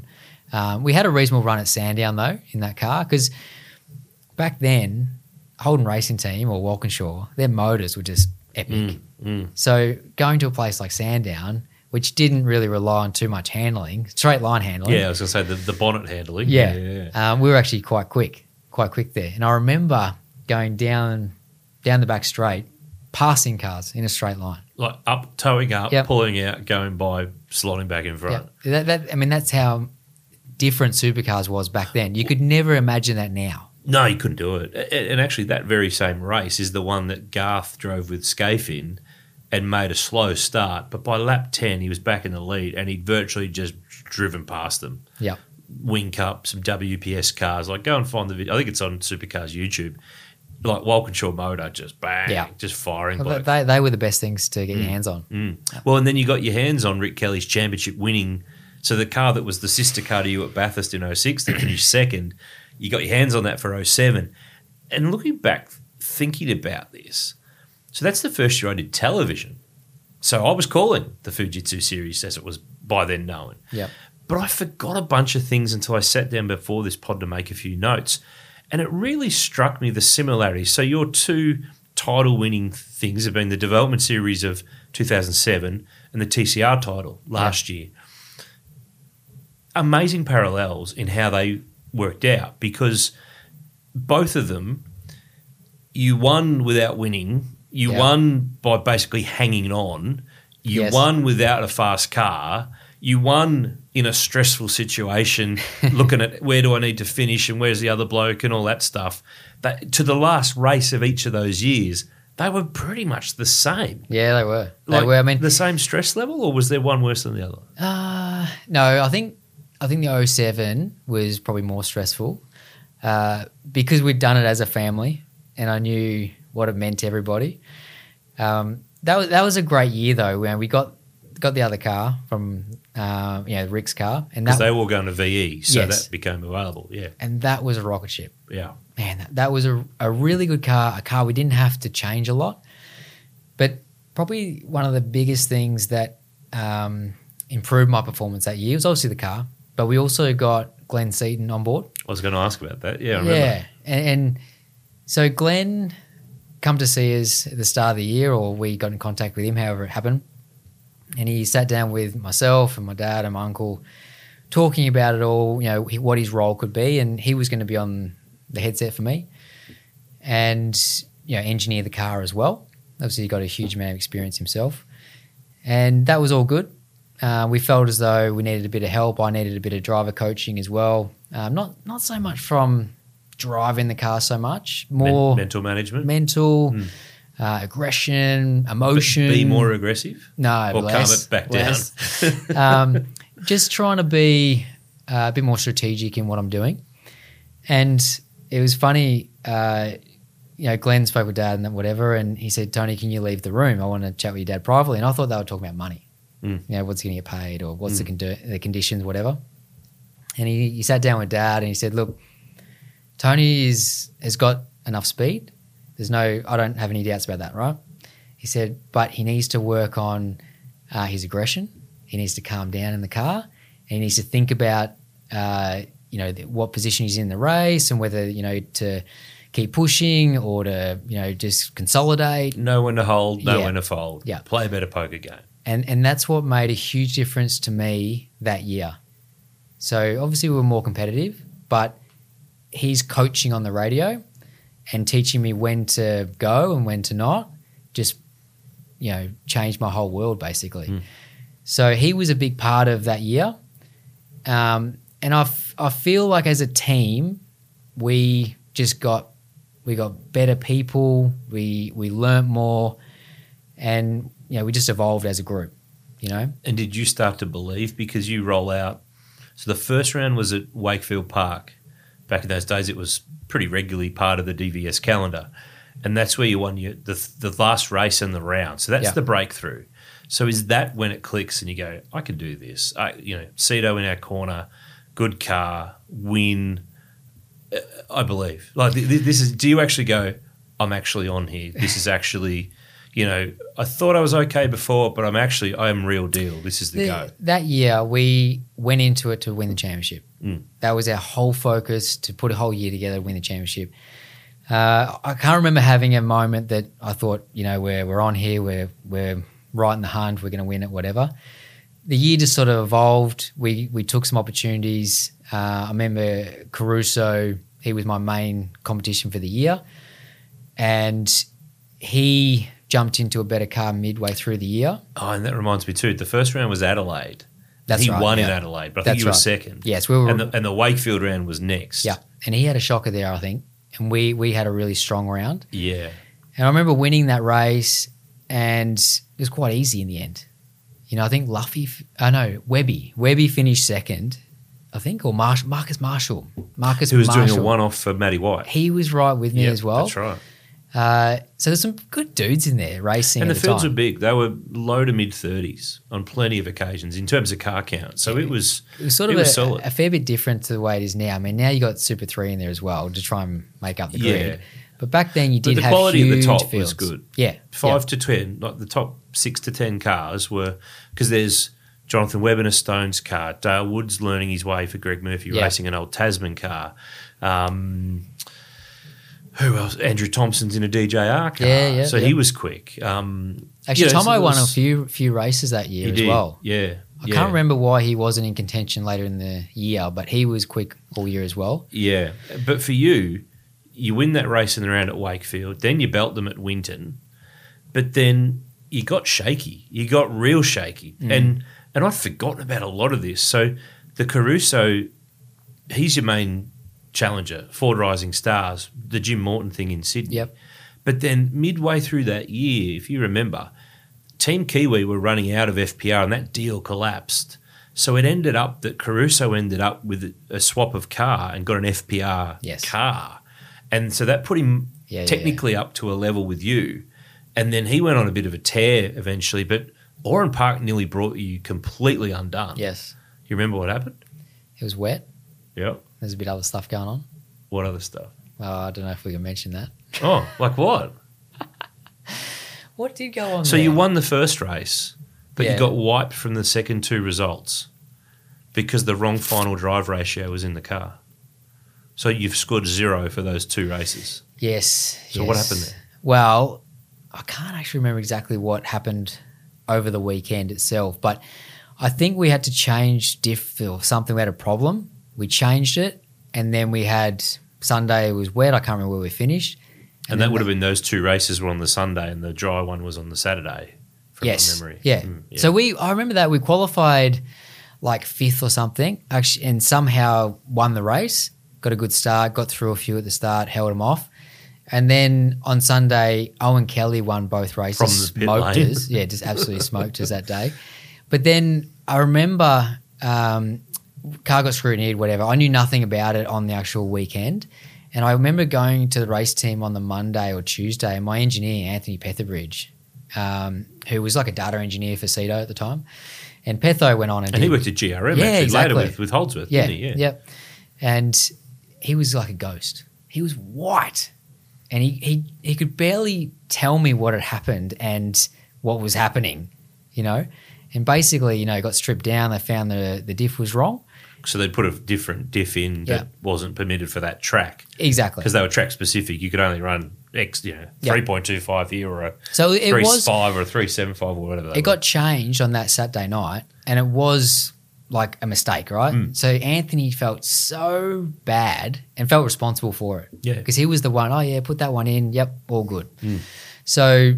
Um, we had a reasonable run at Sandown though in that car because back then Holden Racing Team or Walkinshaw, their motors were just epic. Mm, So going to a place like Sandown, which didn't really rely on too much handling, straight line handling. yeah, I was going to say the, the bonnet handling. Yeah. yeah, yeah. Um, we were actually quite quick, quite quick there. And I remember going down down the back straight, passing cars in a straight line. Like up, towing up, Yep. pulling out, going by, slotting back in front. Yeah. That, that, I mean, that's how different supercars was back then. You could never imagine that now. No, you couldn't do it. And actually, that very same race is the one that Garth drove with Skaife in and made a slow start. But by lap 10, he was back in the lead and he'd virtually just driven past them. Yeah. Whincup, some WPS cars. Like, go and find the video. I think it's on Supercars YouTube. Like Walkinshaw motor, just bang, Yeah. just firing. Well. They, they were the best things to get your mm. hands on. Mm. Well, and then you got your hands on Rick Kelly's championship winning. So the car that was the sister car to you at Bathurst in 06 that finished second, you got your hands on that for 07. And looking back, thinking about this, so that's the first year I did television. So I was calling the Fujitsu series as it was by then known. Yep. But I forgot a bunch of things until I sat down before this pod to make a few notes. And it really struck me the similarities. So your two title winning things have been the development series of 2007 and the TCR title last year. Amazing parallels in how they worked out because both of them you won without winning, you Yeah. won by basically hanging on, you Yes. won without a fast car, you won in a stressful situation, looking at where do I need to finish and where's the other bloke and all that stuff. That to the last race of each of those years, they were pretty much the same. Yeah, they were. They Like were. I mean, the same stress level, or was there one worse than the other? Uh, no, I think I think the 07 was probably more stressful uh, because we'd done it as a family, and I knew what it meant to everybody. Um, that was that was a great year though, when we got got the other car from uh, you know Rick's car, and Because they were all going to VE, so Yes. that became available. Yeah, and that was a rocket ship. yeah. Man, that, that was a, a really good car, a car we didn't have to change a lot. But probably one of the biggest things that um, improved my performance that year was obviously the car, but we also got Glenn Seton on board. I was going to ask about that. Yeah, I remember. Yeah. And, and so Glenn come to see us at the start of the year, or we got in contact with him, however it happened. And he sat down with myself and my dad and my uncle, talking about it all, you know, what his role could be. And he was going to be on the headset for me. And you know engineer the car as well. Obviously, he got a huge amount of experience himself, and that was all good. Uh, we felt as though we needed a bit of help. I needed a bit of driver coaching as well. Um, not not so much from driving the car so much, Men- more mental management. mental, uh, aggression, emotion. Be more aggressive. no, or less, calm it back less. um, just trying to be uh, a bit more strategic in what I'm doing. And it was funny, uh, you know, Glenn spoke with dad and whatever, and he said, Tony, can you leave the room? I want to chat with your dad privately. And I thought they were talking about money, Mm. you know, what's going to get paid or what's the, condi- the conditions, whatever. And he, he sat down with dad and he said, look, Tony is, has got enough speed. There's no, I don't have any doubts about that, right? He said, but he needs to work on uh, his aggression. He needs to calm down in the car. And he needs to think about, uh, you know, what position he's in the race and whether, you know, to keep pushing or to, you know, just consolidate. Know when to hold, know Yeah. when to fold. Yeah. Play a better poker game. And, and that's what made a huge difference to me that year. So obviously we were more competitive, but he's coaching on the radio and teaching me when to go and when to not just you know changed my whole world basically so he was a big part of that year um, and I, f- I feel like as a team we just got we got better people we we learnt more and you know we just evolved as a group you know And did you start to believe because you roll out? So the first round was at Wakefield Park. Back in those days, it was pretty regularly part of the DVS calendar, and that's where you won your the the last race in the round. So that's Yeah. the breakthrough. So is that when it clicks and you go, I can do this? I, you know, Seto in our corner, good car, win. Uh, I believe. Like th- th- this is. Do you actually go? I'm actually on here. This is actually. You know, I thought I was okay before, but I'm actually I am real deal. This is the, The- go. That year, we went into it to win the championship. Mm. That was our whole focus to put a whole year together to win the championship. Uh, I can't remember having a moment that I thought, you know, we're, we're on here, we're, we're right in the hunt, we're going to win it, whatever. The year just sort of evolved. We, we took some opportunities. Uh, I remember Caruso, he was my main competition for the year. And he jumped into a better car midway through the year. Oh, and that reminds me too. The first round was Adelaide. That's he right, won in. Adelaide, but I think That's he was right. second. Yes, we were. And the, and the Wakefield round was next. Yeah, and he had a shocker there, I think, and we we had a really strong round. Yeah. And I remember winning that race, and it was quite easy in the end. You know, I think Luffy, I know uh, Webby, Webby finished second, I think, or Marsh, Marcus Marshall, Marcus who was Marshall. doing a one off for Matty White. He was right with me Yep, as well. That's right. Uh, so there's some good dudes in there racing. And the the fields time. were big. They were low to mid 30s on plenty of occasions in terms of car count. So it was It was sort it of was a, a fair bit different to the way it is now. I mean, now you got Super Three in there as well to try and make up the Yeah. grid. But back then you But did the have quality of the top was good. Yeah, five yeah. to ten, like the top six to ten cars were because there's Jonathan Webb in a Stones car, Dale Woods learning his way for Greg Murphy Yeah. racing an old Tasman car. Um, who else? Andrew Thompson's in a DJR car, Yeah, yeah, so yeah. he was quick. Um, Actually, you know, Tomo there won a few few races that year as did, well. Yeah, I yeah. can't remember why he wasn't in contention later in the year, but he was quick all year as well. Yeah, but for you, you win that race in the round at Wakefield, then you belt them at Winton, but then you got shaky. You got real shaky, and and I've forgotten about a lot of this. So the Caruso, he's your main challenger, Ford Rising Stars, the Jim Morton thing in Sydney. Yep. But then midway through that year, if you remember, Team Kiwi were running out of FPR and that deal collapsed. So it ended up that Caruso ended up with a swap of car and got an FPR Yes. car. And so that put him Yeah, yeah, technically up to a level with you. And then he went on a bit of a tear eventually, but Oran Park nearly brought you completely undone. Yes, You remember what happened? it was wet. Yep. There's a bit of other stuff going on. What other stuff? Well, I don't know if we can mention that. Oh, like what? What did go on? So there? you won the first race, but Yeah. you got wiped from the second two results because the wrong final drive ratio was in the car. So you've scored zero for those two races. Yes. So what happened there? Well, I can't actually remember exactly what happened over the weekend itself, but I think we had to change diff or something. We had a problem. We changed it, and then we had Sunday was wet. I can't remember where we finished, And, that would have been those two races were on the Sunday, and the dry one was on the Saturday. From yes. my memory. Yeah. Mm, So we, I remember that we qualified like fifth or something, actually, and somehow won the race. Got a good start, got through a few at the start, held them off, and then on Sunday, Owen Kelly won both races. From the pit smoked us, yeah, just absolutely smoked us that day. But then I remember um, car got scrutineered, whatever. I knew nothing about it on the actual weekend. And I remember going to the race team on the Monday or Tuesday, and my engineer, Anthony Petherbridge, um, who was like a data engineer for Seto at the time, and Petho went on and, And he worked at GRM Yeah, actually exactly. later with, with Holdsworth, yeah, didn't he? Yeah. Yep. And he was like a ghost. He was white. And he, he, he could barely tell me what had happened and what was happening, you know? And basically, you know, got stripped down. They found the, the diff was wrong. So they'd put a different diff in Yeah. that wasn't permitted for that track Exactly. because they were track specific. You could only run X, you know, Yeah. three point two five here or a So it three was, five or a three seven five or whatever. it got changed on that Saturday night and it was like a mistake, right? Mm. So Anthony felt so bad and felt responsible for it. Yeah. Because he was the one, oh yeah, put that one in. Yep, all good. Mm. So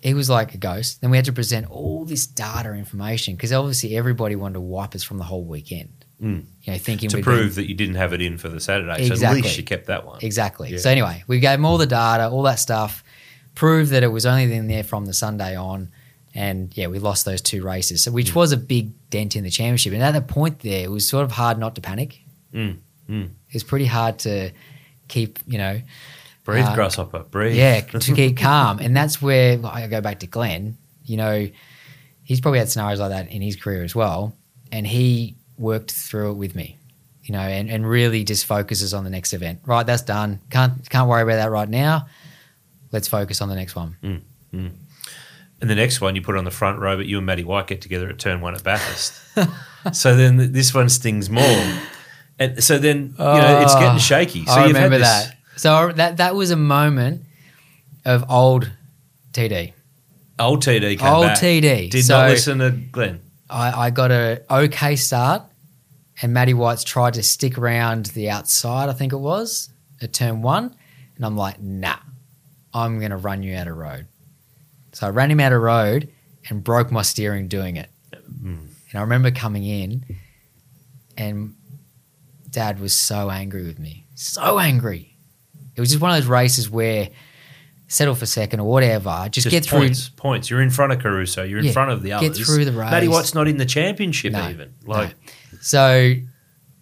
he was like a ghost. Then we had to present all this data information because obviously everybody wanted to wipe us from the whole weekend. Mm. You know, thinking to prove been- that you didn't have it in for the Saturday. So at least you kept that one. Exactly. Yeah. So anyway, we gave them all the data, all that stuff, proved that it was only in there from the Sunday on, and yeah, we lost those two races, so Mm. which was a big dent in the championship. And at that point, there it was sort of hard not to panic. Mm, mm. It's pretty hard to keep, you know, Breathe, Uh, grasshopper, breathe. yeah, to keep calm. And that's where I go back to Glenn. You know, he's probably had scenarios like that in his career as well, and he worked through it with me. You know, and, and really just focuses on the next event. Right, that's done. Can't can't worry about that right now. Let's focus on the next one. Mm, mm. And the next one you put on the front row, but you and Matty White get together at turn one at Bathurst. so then this one stings more. And so then, you know, it's getting Oh, shaky. So I remember that. So that that was a moment of old TD. Old TD came Old back. TD. Did So- not listen to Glenn. I, I got a okay start, and Matty White's tried to stick around the outside. I think it was at turn one, and I'm like, nah, I'm gonna run you out of road. So I ran him out of road and broke my steering doing it. Hmm. And I remember coming in, and Dad was so angry with me, so angry. It was just one of those races where settle for second or whatever, just, Just get through. points, points. You're in front of Caruso. You're in Yeah, front of the others. get through the race. Matty White's not in the championship No, even. Like, So,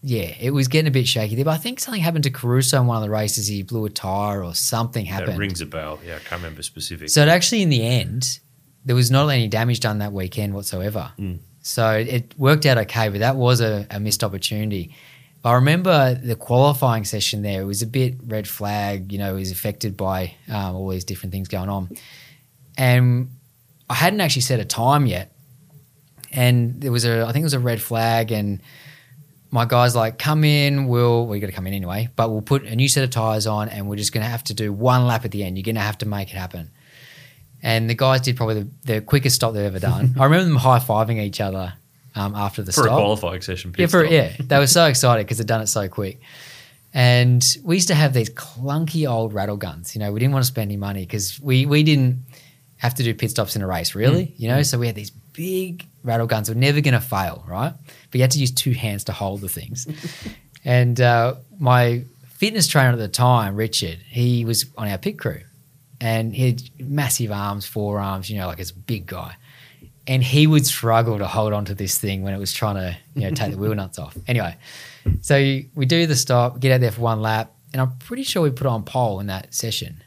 yeah, it was getting a bit shaky there. But I think something happened to Caruso in one of the races. He blew a tire or something happened. that rings a bell. Yeah, I can't remember specific. So, it actually, in the end, there was not any damage done that weekend whatsoever. Mm. So, it worked out okay, but that was a, a missed opportunity. I remember the qualifying session there. It was a bit red flag, you know, it was affected by um, all these different things going on. And I hadn't actually set a time yet. And there was a, I think it was a red flag, and my guy's like, come in, we'll, we got to come in anyway, but we'll put a new set of tyres on and we're just going to have to do one lap at the end. You're going to have to make it happen. And the guys did probably the, the quickest stop they've ever done. I remember them high fiving each other um, after the for stop. For a qualifying session. Yeah, for, stop. yeah, they were so excited because they'd done it so quick. And we used to have these clunky old rattle guns. You know, we didn't want to spend any money because we, we didn't have to do pit stops in a race, really. You know, so we had these big rattle guns. were never going to fail, right? But you had to use two hands to hold the things. and uh, my fitness trainer at the time, Richard, he was on our pit crew, and he had massive arms, forearms. You know, like it's a big guy and he would struggle to hold on to this thing when it was trying to you know take the wheel nuts off. Anyway, so we do the stop, get out there for one lap, and I'm pretty sure we put on pole in that session.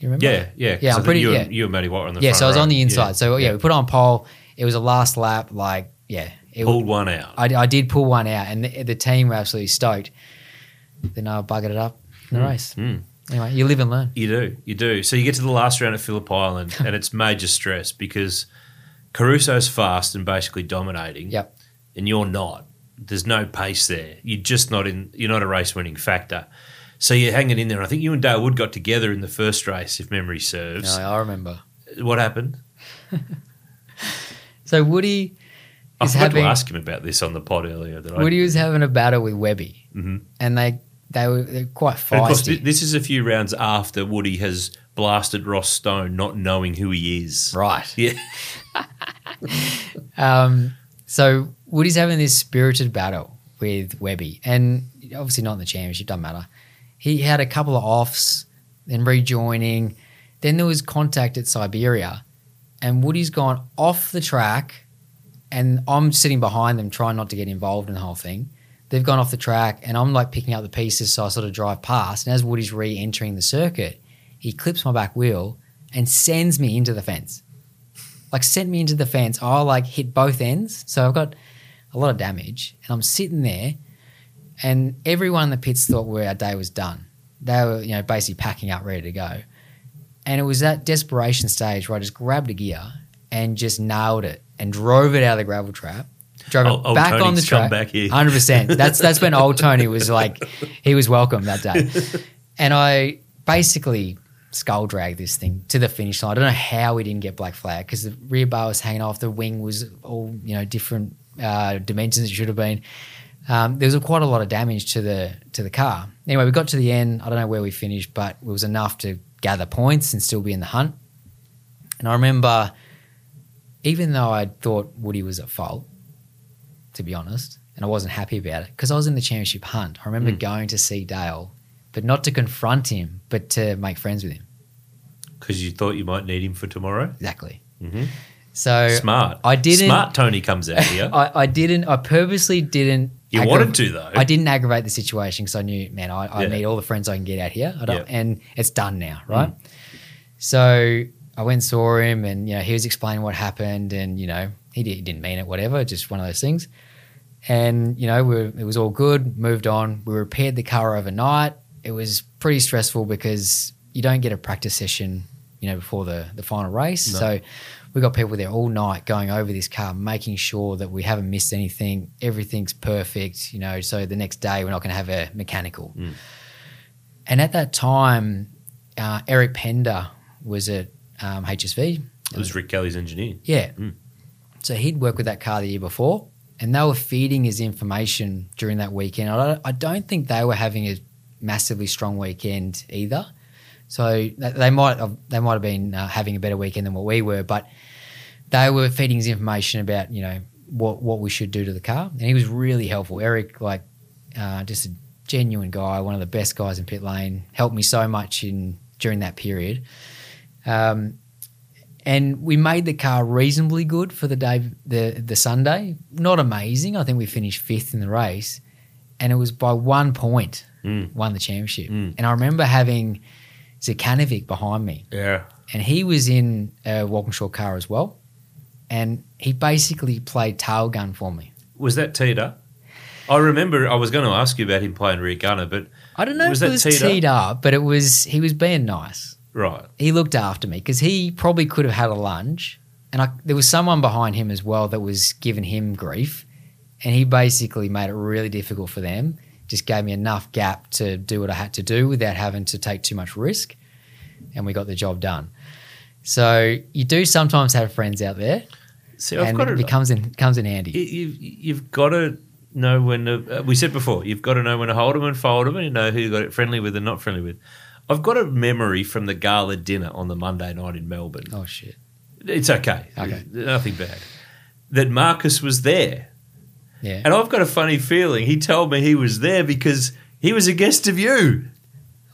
You remember? Yeah, yeah. 'cause yeah. I I'm pretty you, yeah. and, you and Matty White were on the yeah, front so I was row. on the inside. Yeah. So yeah, we put on pole. It was a last lap. Like yeah, it, pulled one out. I, I did pull one out, and the, the team were absolutely stoked. Then I buggered it up in the race. Mm. Anyway, you live and learn. You do, you do. So you get to the last round at Phillip Island, and it's major stress because Caruso's fast and basically dominating. Yep. and you're not. There's no pace there. You're just not in. You're not a race winning factor. So you're hanging in there. I think you and Dale Wood got together in the first race, if memory serves. No, I remember. What happened? So Woody I is having to ask him about this on the pod earlier. That I, Woody was having a battle with Webby, Mhm. and they they were they're quite of course, feisty. this is a few rounds after Woody has blasted Ross Stone, not knowing who he is. right. Yeah. Um, so Woody's having this spirited battle with Webby, and obviously not in the championship, doesn't matter. He had a couple of offs, then rejoining. Then there was contact at Siberia, and Woody's gone off the track, and I'm sitting behind them trying not to get involved in the whole thing. They've gone off the track, and I'm like picking up the pieces, so I sort of drive past. And as Woody's re entering the circuit, he clips my back wheel and sends me into the fence like sent me into the fence. I like hit both ends, so I've got a lot of damage, and I'm sitting there, and everyone in the pits thought our day was done. They were, you know, basically packing up, ready to go, and it was that desperation stage where I just grabbed a gear and just nailed it and drove it out of the gravel trap. Drove Old- it back on the track. back here. Hundred percent. That's that's when old Tony was like, he was welcome that day, and I basically skull dragged this thing to the finish line. I don't know how we didn't get black flag because the rear bar was hanging off, the wing was all you know different uh, dimensions it should have been. Um, there was quite a lot of damage to the to the car. Anyway, we got to the end. I don't know where we finished, but it was enough to gather points and still be in the hunt. And I remember, even though I thought Woody was at fault, to be honest, and I wasn't happy about it because I was in the championship hunt. I remember going to see Dale, but not to confront him, but to make friends with him. Because you thought you might need him for tomorrow. Exactly. Mhm. So Smart. I didn't. Smart Tony comes out here. I, I didn't. I purposely didn't. You aggra- wanted to, though. I didn't aggravate the situation because I knew, man, I, I Yeah. need all the friends I can get out here, I don't, Yeah. Mm. and it's done now, right? So I went and saw him, and you know he was explaining what happened, and you know he, did, he didn't mean it, whatever, just one of those things. And you know we were, it was all good. Moved on. We repaired the car overnight. It was pretty stressful because you don't get a practice session, you know, before the the final race. No. So we got people there all night going over this car, making sure that we haven't missed anything. Everything's perfect, you know. So the next day we're not going to have a mechanical. Mm. And at that time, uh, Eric Pender was at um, HSV. it was Rick Kelly's engineer. Yeah. Mm. So he'd worked with that car the year before, and they were feeding his information during that weekend. I don't, I don't think they were having a massively strong weekend either. So they might have, they might have been uh, having a better weekend than what we were, but they were feeding us information about you know what what we should do to the car, and he was really helpful. Eric, like, uh, just a genuine guy, one of the best guys in pit lane, helped me so much in during that period. Um, and we made the car reasonably good for the day, the the Sunday. Not amazing. I think we finished fifth in the race, and it was by one point Mm. won the championship. Mm. And I remember having Zekanovic behind me, Yeah. and he was in a Walkinshaw car as well, and he basically played tail gun for me. Was that teed up? I remember I was going to ask you about him playing rear gunner, but I don't know Was if that it was teed up? but it was he was being nice. right. he looked after me because he probably could have had a lunge, and I, there was someone behind him as well that was giving him grief, and he basically made it really difficult for them. Just gave me enough gap to do what I had to do without having to take too much risk, and we got the job done. So you do sometimes have friends out there, See, I've and got it to. becomes in comes in handy. You, you've, you've got to know when to. Uh, we said before, you've got to know when to hold them and fold them, and you know who you got it friendly with and not friendly with. I've got a memory from the gala dinner on the Monday night in Melbourne. oh shit! It's okay. Okay. Nothing bad. That Marcus was there. Yeah. And I've got a funny feeling he told me he was there because he was a guest of you.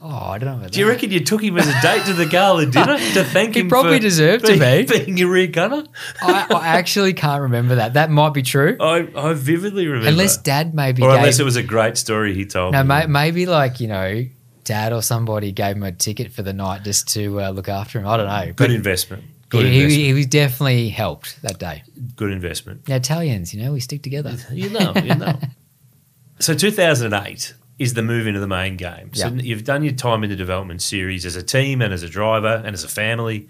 Oh, I don't know. About Do you that. reckon you took him as a date to the gala dinner to thank He him? probably for deserved to be. being your rear gunner. I, I actually can't remember that. That might be true, I, I vividly remember. unless Dad maybe or gave unless it was a great story he told No, may, maybe like you know, dad or somebody gave him a ticket for the night just to uh, look after him. I don't know. Good But investment. Good he, he, he was definitely helped that day. Good investment. The Italians, you know, we stick together. You know, you know. so 2008 is the move into the main game. So Yeah. you've done your time in the development series as a team and as a driver and as a family,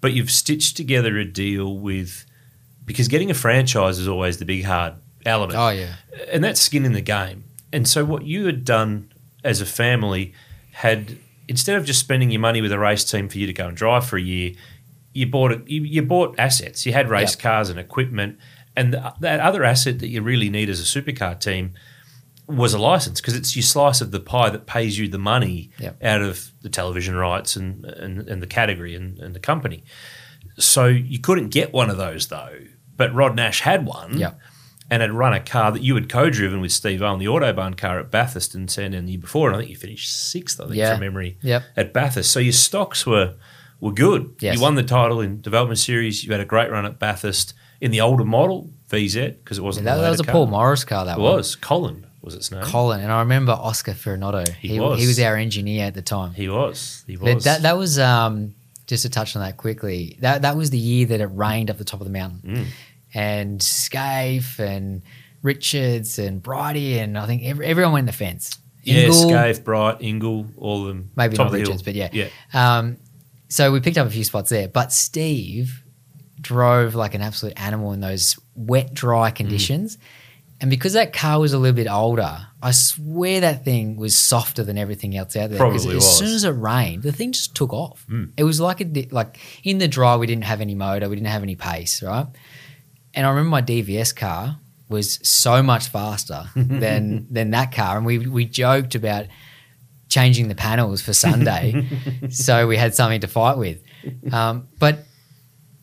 but you've stitched together a deal with because getting a franchise is always the big hard element. Oh yeah, and that's skin in the game. And so what you had done as a family had instead of just spending your money with a race team for you to go and drive for a year, you bought. You, you bought assets. You had race Yep. cars and equipment, and th that other asset that you really need as a supercar team was a license because it's your slice of the pie that pays you the money Yep. out of the television rights and, and, and the category and, and the company. So you couldn't get one of those though. But Rod Nash had one Yep. and had run a car that you had co-driven with Steve Owen, the Autobahn car at Bathurst in Sandown the year before. And I think you finished sixth, I think, Yeah. from memory Yep. at Bathurst. So your stocks were were good. Yes. You won the title in development series. You had a great run at Bathurst in the older model VZ because it wasn't that, the that was a later Paul. Morris car. That It was Colin was its name. Colin, and I remember Oscar Ferranotto. He He, was. he was our engineer at the time. He was. He But was. that that was um, just to touch on that quickly. That that was the year that it rained up the top of the mountain, Mm. and Skaife and Richards and Bridie and I think every, everyone went in the fence. yeah, Skaife, Bright, Ingall, all of them. maybe top not of the hill. Richards, but yeah. Yeah. Um, so we picked up a few spots there, but Steve drove like an absolute animal in those wet, dry Mm. conditions. And because that car was a little bit older, I swear that thing was softer than everything else out there. Probably as was. soon as it rained, the thing just took off. Mm. It was like a like in the dry, we didn't have any motor, we didn't have any pace, right? And I remember my DVS car was so much faster than than that car, and we we joked about changing the panels for Sunday, so we had something to fight with. Um, but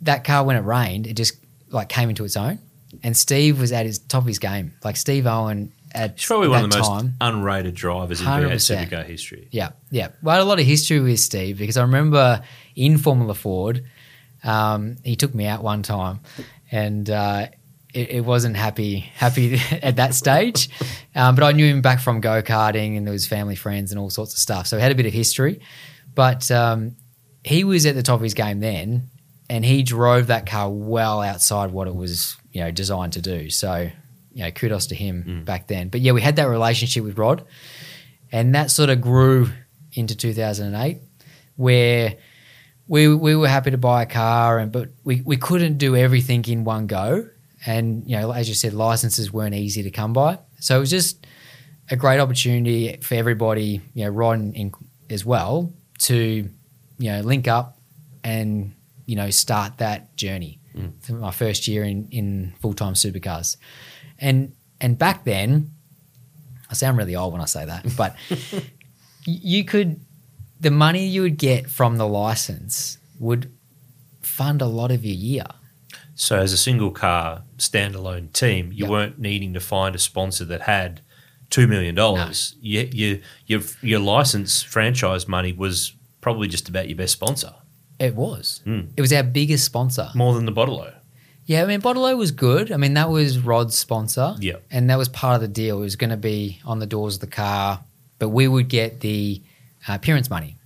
that car, when it rained, it just like came into its own. And Steve was at his top of his game. Like Steve Owen at He's probably that one of the most time. unrated drivers in 100%. V8 Supercar history. Yeah, yeah. Well, I had a lot of history with Steve because I remember in Formula Ford, um, he took me out one time, and uh, it, it wasn't happy happy at that stage. Um, but I knew him back from go karting, and there was family friends and all sorts of stuff. So we had a bit of history. But um, he was at the top of his game then, and he drove that car well outside what it was, you know, designed to do. So, you know, kudos to him back then. But yeah, we had that relationship with Rod, and that sort of grew into 2008, where we we were happy to buy a car, and but we we couldn't do everything in one go, and you know, as you said, licenses weren't easy to come by, so it was just a great opportunity for everybody, you know, Rod in, as well, to you know link up and you know start that journey. Mm. For my first year in in full time supercars, and and back then, I sound really old when I say that, but you could the money you would get from the license would fund a lot of your year. So as a single car standalone team, you Yep. weren't needing to find a sponsor that had two million dollars. You, you, your your license franchise money was probably just about your best sponsor, It was. Mm. It was our biggest sponsor. more than the Bottle Yeah, I mean, Bottle was good. I mean, that was Rod's sponsor. Yeah. And that was part of the deal. It was going to be on the doors of the car, but we would get the uh, appearance money,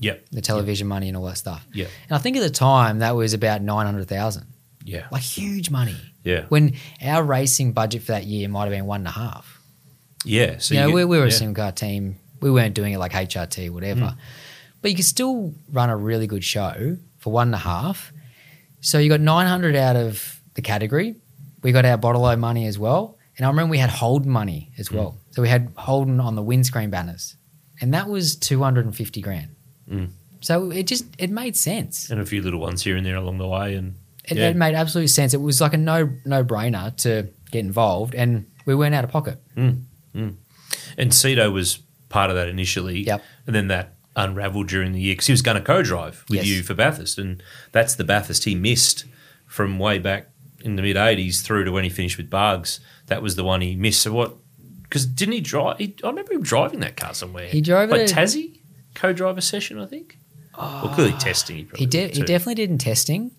Yep. the television money, and all that stuff. Yeah. And I think at the time that was about 900,000, Yeah. like huge money. Yeah. When our racing budget for that year might have been one and a half. Yeah. So you know, get- we, we were a yeah. single car team. We weren't doing it like HRT, whatever. Mm. But you could still run a really good show for one and a half. So you got 900 out of the category. We got our bottle of money as well. And I remember we had Holden money as Mm. well. So we had Holden on the windscreen banners. And that was 250 grand. Mm. So it just, it made sense. and a few little ones here and there along the way, and It, Yeah. it made absolute sense. It was like a no no brainer to get involved, and we weren't out of pocket. Mm, mm. and Seto was part of that initially. Yep. And then that unraveled during the year because he was going to co-drive with Yes. you for Bathurst, and that's the Bathurst he missed from way back in the mid '80s through to when he finished with Bugs. That was the one he missed. So what? Because didn't he drive? He, I remember him driving that car somewhere. He drove like it Tassie co-driver session, I think. well, ah. clearly testing. He, He probably did. did He definitely did in testing.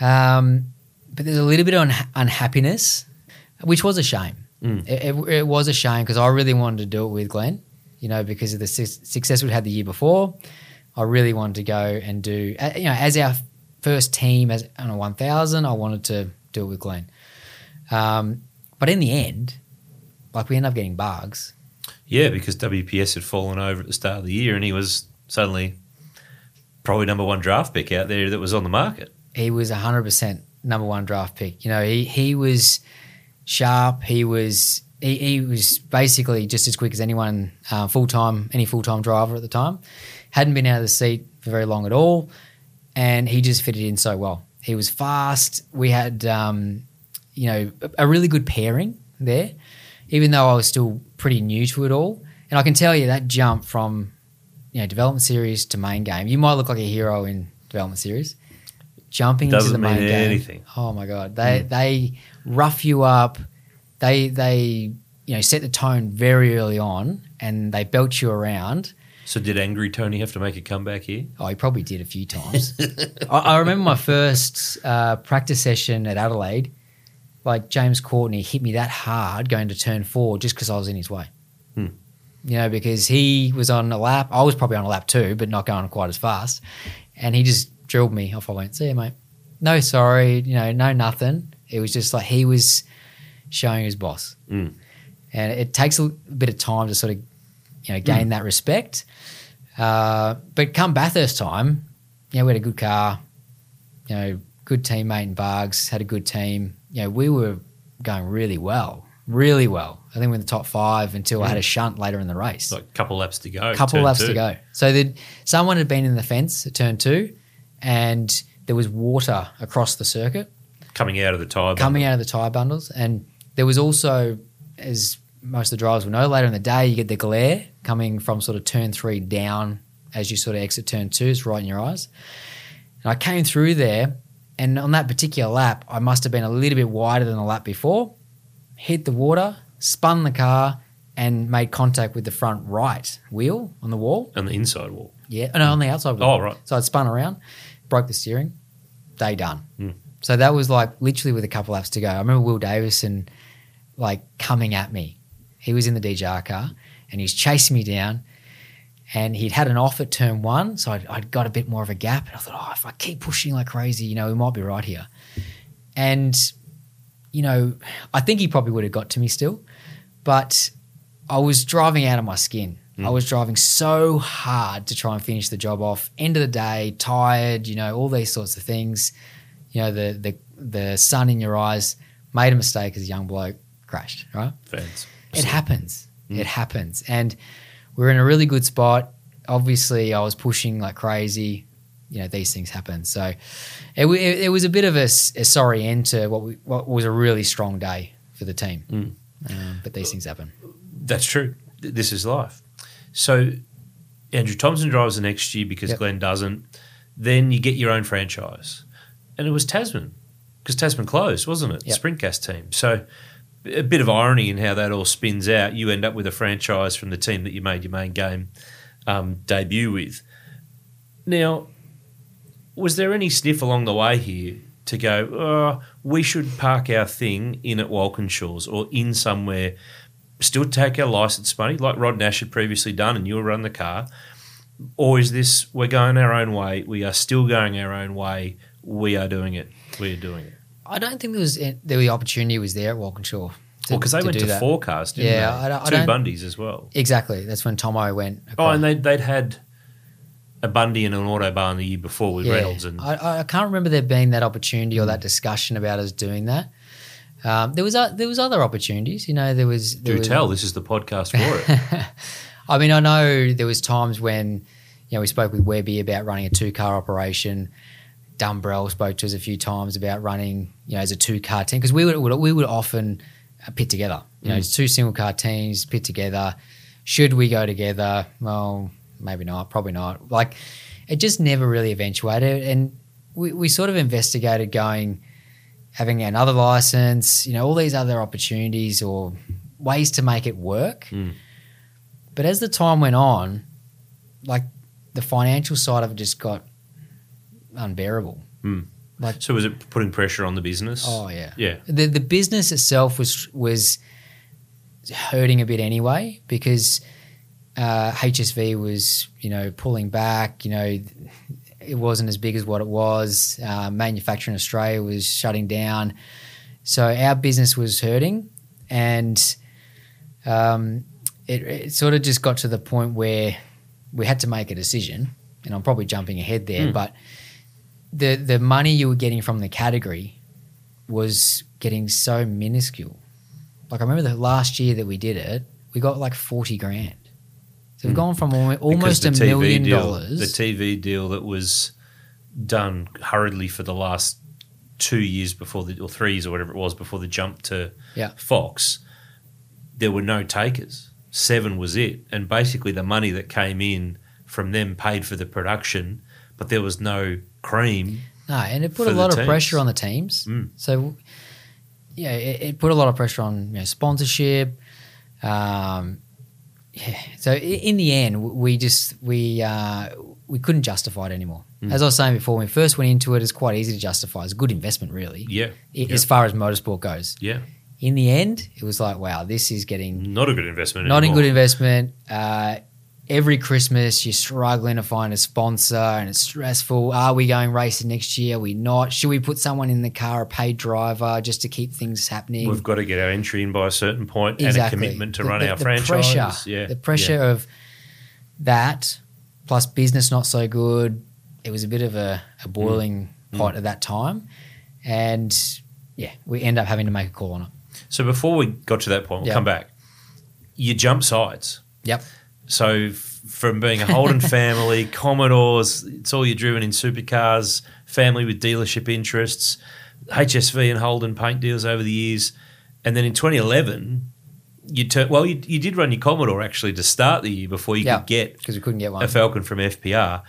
Um, but there's a little bit of unha- unhappiness, which was a shame. Mm. It, it, it was a shame because I really wanted to do it with Glenn, you know, because of the su- success we'd had the year before. I really wanted to go and do, uh, you know, as our first team as on a 1000, I wanted to do it with Glenn. Um, but in the end, like we ended up getting bugs. Yeah, because WPS had fallen over at the start of the year, and he was suddenly probably number one draft pick out there that was on the market. He was 100% number one draft pick. You know, he, he was sharp. He was he, he was basically just as quick as anyone uh, full time any full time driver at the time. Hadn't been out of the seat for very long at all, and he just fitted in so well. He was fast. We had um, you know a, a really good pairing there. even though I was still pretty new to it all. And I can tell you that jump from you know development series to main game, you might look like a hero in development series. Jumping Doesn't into the main mean game, anything. oh my god, they they rough you up. They they you know set the tone very early on, and they belt you around. So did angry Tony have to make a comeback here? Oh, he probably did a few times. I, I remember my first uh, practice session at Adelaide. Like James Courtney hit me that hard going to turn four just because I was in his way. Hmm. You know, because he was on a lap. I was probably on a lap too, but not going quite as fast. And he just drilled me off. I went, see you, mate. No, sorry. You know, no, nothing. It was just like he was showing his boss. Mm. And it takes a bit of time to sort of, you know, gain that respect. Uh, but come Bathurst time, you know, we had a good car, you know, good teammate in Bargs, had a good team. You know, we were going really well, really well. I think we were in the top five until I had a shunt later in the race. Like a couple laps to go. couple laps two. to go. So the, someone had been in the fence at turn two, and there was water across the circuit Coming out of the tyre. coming out of the tyre bundles. And there was also, as most of the drivers will know, later in the day, you get the glare coming from sort of turn three down as you sort of exit turn two. It's right in your eyes. And I came through there, and on that particular lap, I must have been a little bit wider than the lap before, hit the water, spun the car, and made contact with the front right wheel on the wall. on the inside wall. Yeah, no, on the outside. wheel. Oh, right. So I'd spun around, broke the steering, day done. Hmm. So that was like literally with a couple laps to go. I remember Will Davison like coming at me. He was in the DJR car and he's chasing me down. And he'd had an off at turn one, so I'd, I'd got a bit more of a gap. And I thought, oh, if I keep pushing like crazy, you know, we might be right here. And, you know, I think he probably would have got to me still, but I was driving out of my skin. I was driving so hard to try and finish the job off. End of the day, tired, you know, all these sorts of things. You know, the the the sun in your eyes. Made a mistake as a young bloke, crashed. Right? Fans. It happens. It happens. And we're in a really good spot. Obviously, I was pushing like crazy. You know, these things happen. So it, it, it was a bit of a sorry end to what, we, what was a really strong day for the team. Um, but these things happen. That's true. This is life. So Andrew Thompson drives the next year because Yep. Glenn doesn't. Then you get your own franchise. And it was Tasman because Tasman closed, wasn't it? Yep. Sprint gas team. So a bit of irony in how that all spins out. You end up with a franchise from the team that you made your main game um, debut with. Now, was there any sniff along the way here to go, oh, we should park our thing in at Walkinshaws or in somewhere, still take our license money like Rod Nash had previously done and you'll run the car? Or is this, we're going our own way, we are still going our own way, we are doing it, we are doing it? I don't think there was there the opportunity was there at Walkinshaw. to- Well, because they to went to that. four cars, didn't Yeah, they? I don't- I 2 don't- Bundys as well. Exactly. That's when Tomo went. Oh, and they, they'd had a Bundy and an Autobarn the year before with Yeah. Reynolds. and I, I can't remember there being that opportunity or that discussion about us doing that. Um, there was o- there was other opportunities. You know, there was there Do was, tell, this is the podcast for it. I mean, I know there was times when you know we spoke with Webby about running a two car operation. Dumbrell spoke to us a few times about running, you know, as a two car team because we would, would we would often uh, pit together. You know, it's two single car teams pit together. Should we go together? Well, maybe not. Probably not. Like, it just never really eventuated, and we, we sort of investigated going, having another license. You know, all these other opportunities or ways to make it work. But as the time went on, like the financial side of it just got unbearable. Like, so was it putting pressure on the business? Oh yeah. Yeah. The the business itself was was hurting a bit anyway because uh, HSV was you know pulling back. You know, it wasn't as big as what it was. Uh, manufacturing Australia was shutting down, so our business was hurting, and um, it, it sort of just got to the point where we had to make a decision. And I'm probably jumping ahead there, but the the money you were getting from the category was getting so minuscule. Like I remember the last year that we did it, we got like forty grand. So we've gone from almost a million deal, dollars. The TV deal that was done hurriedly for the last two years before the or three years or whatever it was before the jump to Yeah. Fox. there were no takers. Seven was it, and basically the money that came in from them paid for the production, but there was no cream. No, and it put a lot of teams. pressure on the teams. Mm. So, yeah, it, it put a lot of pressure on you know, sponsorship. Um, yeah. So in the end, we just we uh, we couldn't justify it anymore. Mm. As I was saying before, when we first went into it, it's quite easy to justify. It's a good investment, really, Yeah, as far as motorsport goes. yeah, In the end, it was like, wow, this is getting not a good investment. not a good investment. Uh, every Christmas, you're struggling to find a sponsor, and it's stressful. Are we going racing next year? Are we not? Should we put someone in the car, a paid driver, just to keep things happening? We've got to get our entry in by a certain point exactly. and a commitment to The- run the- our the franchise. Pressure, yeah, the pressure of that, plus business not so good. It was a bit of a, a Mm. boiling pot at that time, and yeah, we end up having to make a call on it. So before we got to that point, we'll Yeah. come back. You jump sides. Yep. So f- from being a Holden family, Commodores, it's all you're driven in supercars, family with dealership interests, HSV and Holden paint deals over the years, and then in 2011, you tur well, you, you did run your Commodore actually to start the year before you Yeah, could get because we couldn't get one. a Falcon from FPR.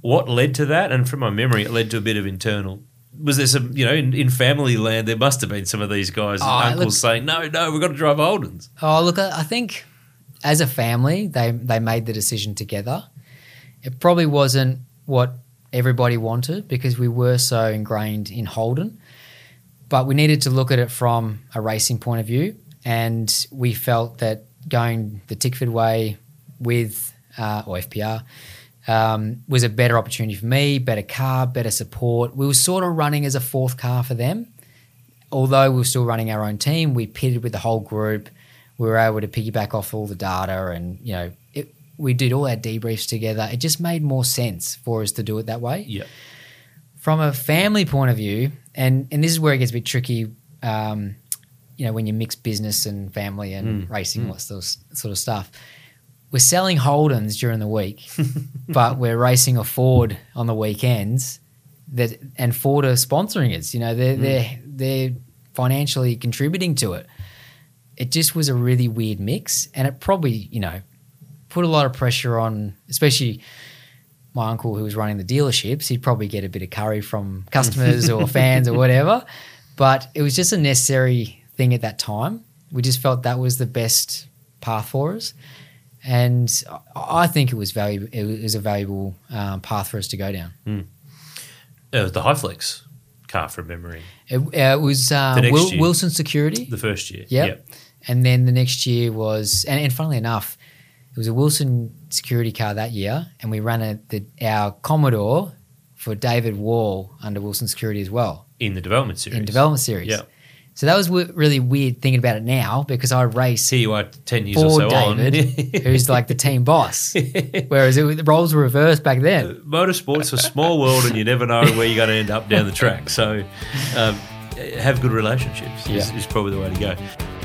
What led to that? And from my memory, it led to a bit of internal. Was there some, you know, in, in family land, there must have been some of these guys, Oh, uncles look- saying, no, no, we've got to drive Holdens. Oh, look, I I think as a family, they they made the decision together. It probably wasn't what everybody wanted because we were so ingrained in Holden, but we needed to look at it from a racing point of view, and we felt that going the Tickford way with uh, or FPR um, was a better opportunity for me, better car, better support. We were sort of running as a fourth car for them although we were still running our own team, we pitted with the whole group. We were able to piggyback off all the data, and you know, it, we did all our debriefs together. It just made more sense for us to do it that way. Yeah. From a family point of view, and and this is where it gets a bit tricky. Um, you know, when you mix business and family and mm. racing, mm. all that sort of, sort of stuff. We're selling Holdens during the week, but we're racing a Ford on the weekends. That and Ford are sponsoring us. You know, they're mm. they're they're financially contributing to it. It just was a really weird mix, and it probably you know put a lot of pressure on, especially my uncle who was running the dealerships. He'd probably get a bit of curry from customers or fans or whatever, but it was just a necessary thing at that time. We just felt that was the best path for us, and I think it was valuable. It was a valuable um, path for us to go down. It was the Highflex car from memory, It, uh, it was uh, Wil-. Wilson Security. the first year. Yep. And then the next year was, and, and funnily enough, it was a Wilson security car that year, and we ran a, the, our Commodore for David Wall under Wilson Security as well In the development series. in development series. Yeah. So that was w- really weird thinking about it now because I race Here you are 10 years or so David, on. who's like the team boss, whereas it, the roles were reversed back then. Motorsport's a small world and you never know where you're going to end up down the track. So um, have good relationships is, is probably the way to go.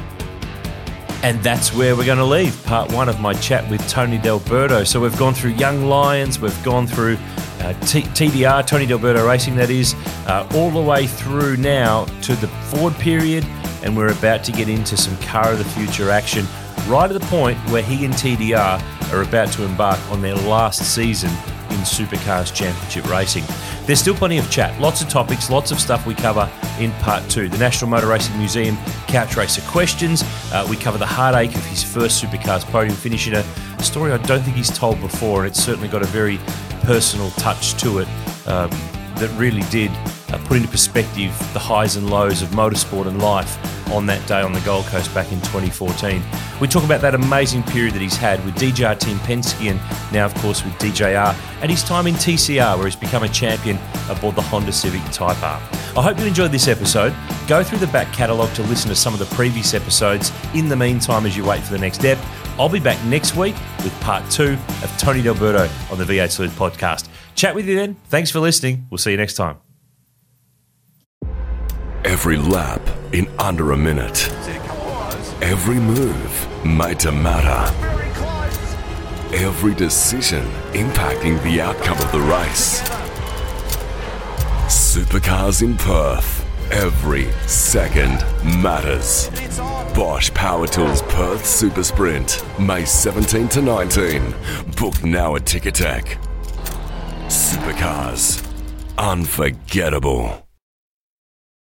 And that's where we're going to leave part one of my chat with Tony D'Alberto. So we've gone through Young Lions, we've gone through uh, T- TDR, Tony D'Alberto Racing, that is, uh, all the way through now to the Ford period, and we're about to get into some car of the future action, right at the point where he and TDR are about to embark on their last season in Supercars Championship Racing. There's still plenty of chat, lots of topics, lots of stuff we cover in part two. The National Motor Racing Museum Couch Racer questions. Uh, we cover the heartache of his first Supercars podium finish in a story I don't think he's told before, and it's certainly got a very personal touch to it um, that really did uh, put into perspective the highs and lows of motorsport and life on that day on the Gold Coast back in 2014. We talk about that amazing period that he's had with DJR Team Penske and now, of course, with DJR and his time in TCR, where he's become a champion aboard the Honda Civic Type R. I hope you enjoyed this episode. Go through the back catalogue to listen to some of the previous episodes in the meantime as you wait for the next ep. I'll be back next week with part two of Tony D'Alberto on the V8 Sleuth podcast. Chat with you then. Thanks for listening. We'll see you next time. Every lap in under a minute. Every move made to matter. Every decision impacting the outcome of the race. Supercars in Perth. Every second matters. Bosch Power Tools Perth Super Sprint, May 17 to 19. Book now at Ticketek. Supercars. Unforgettable.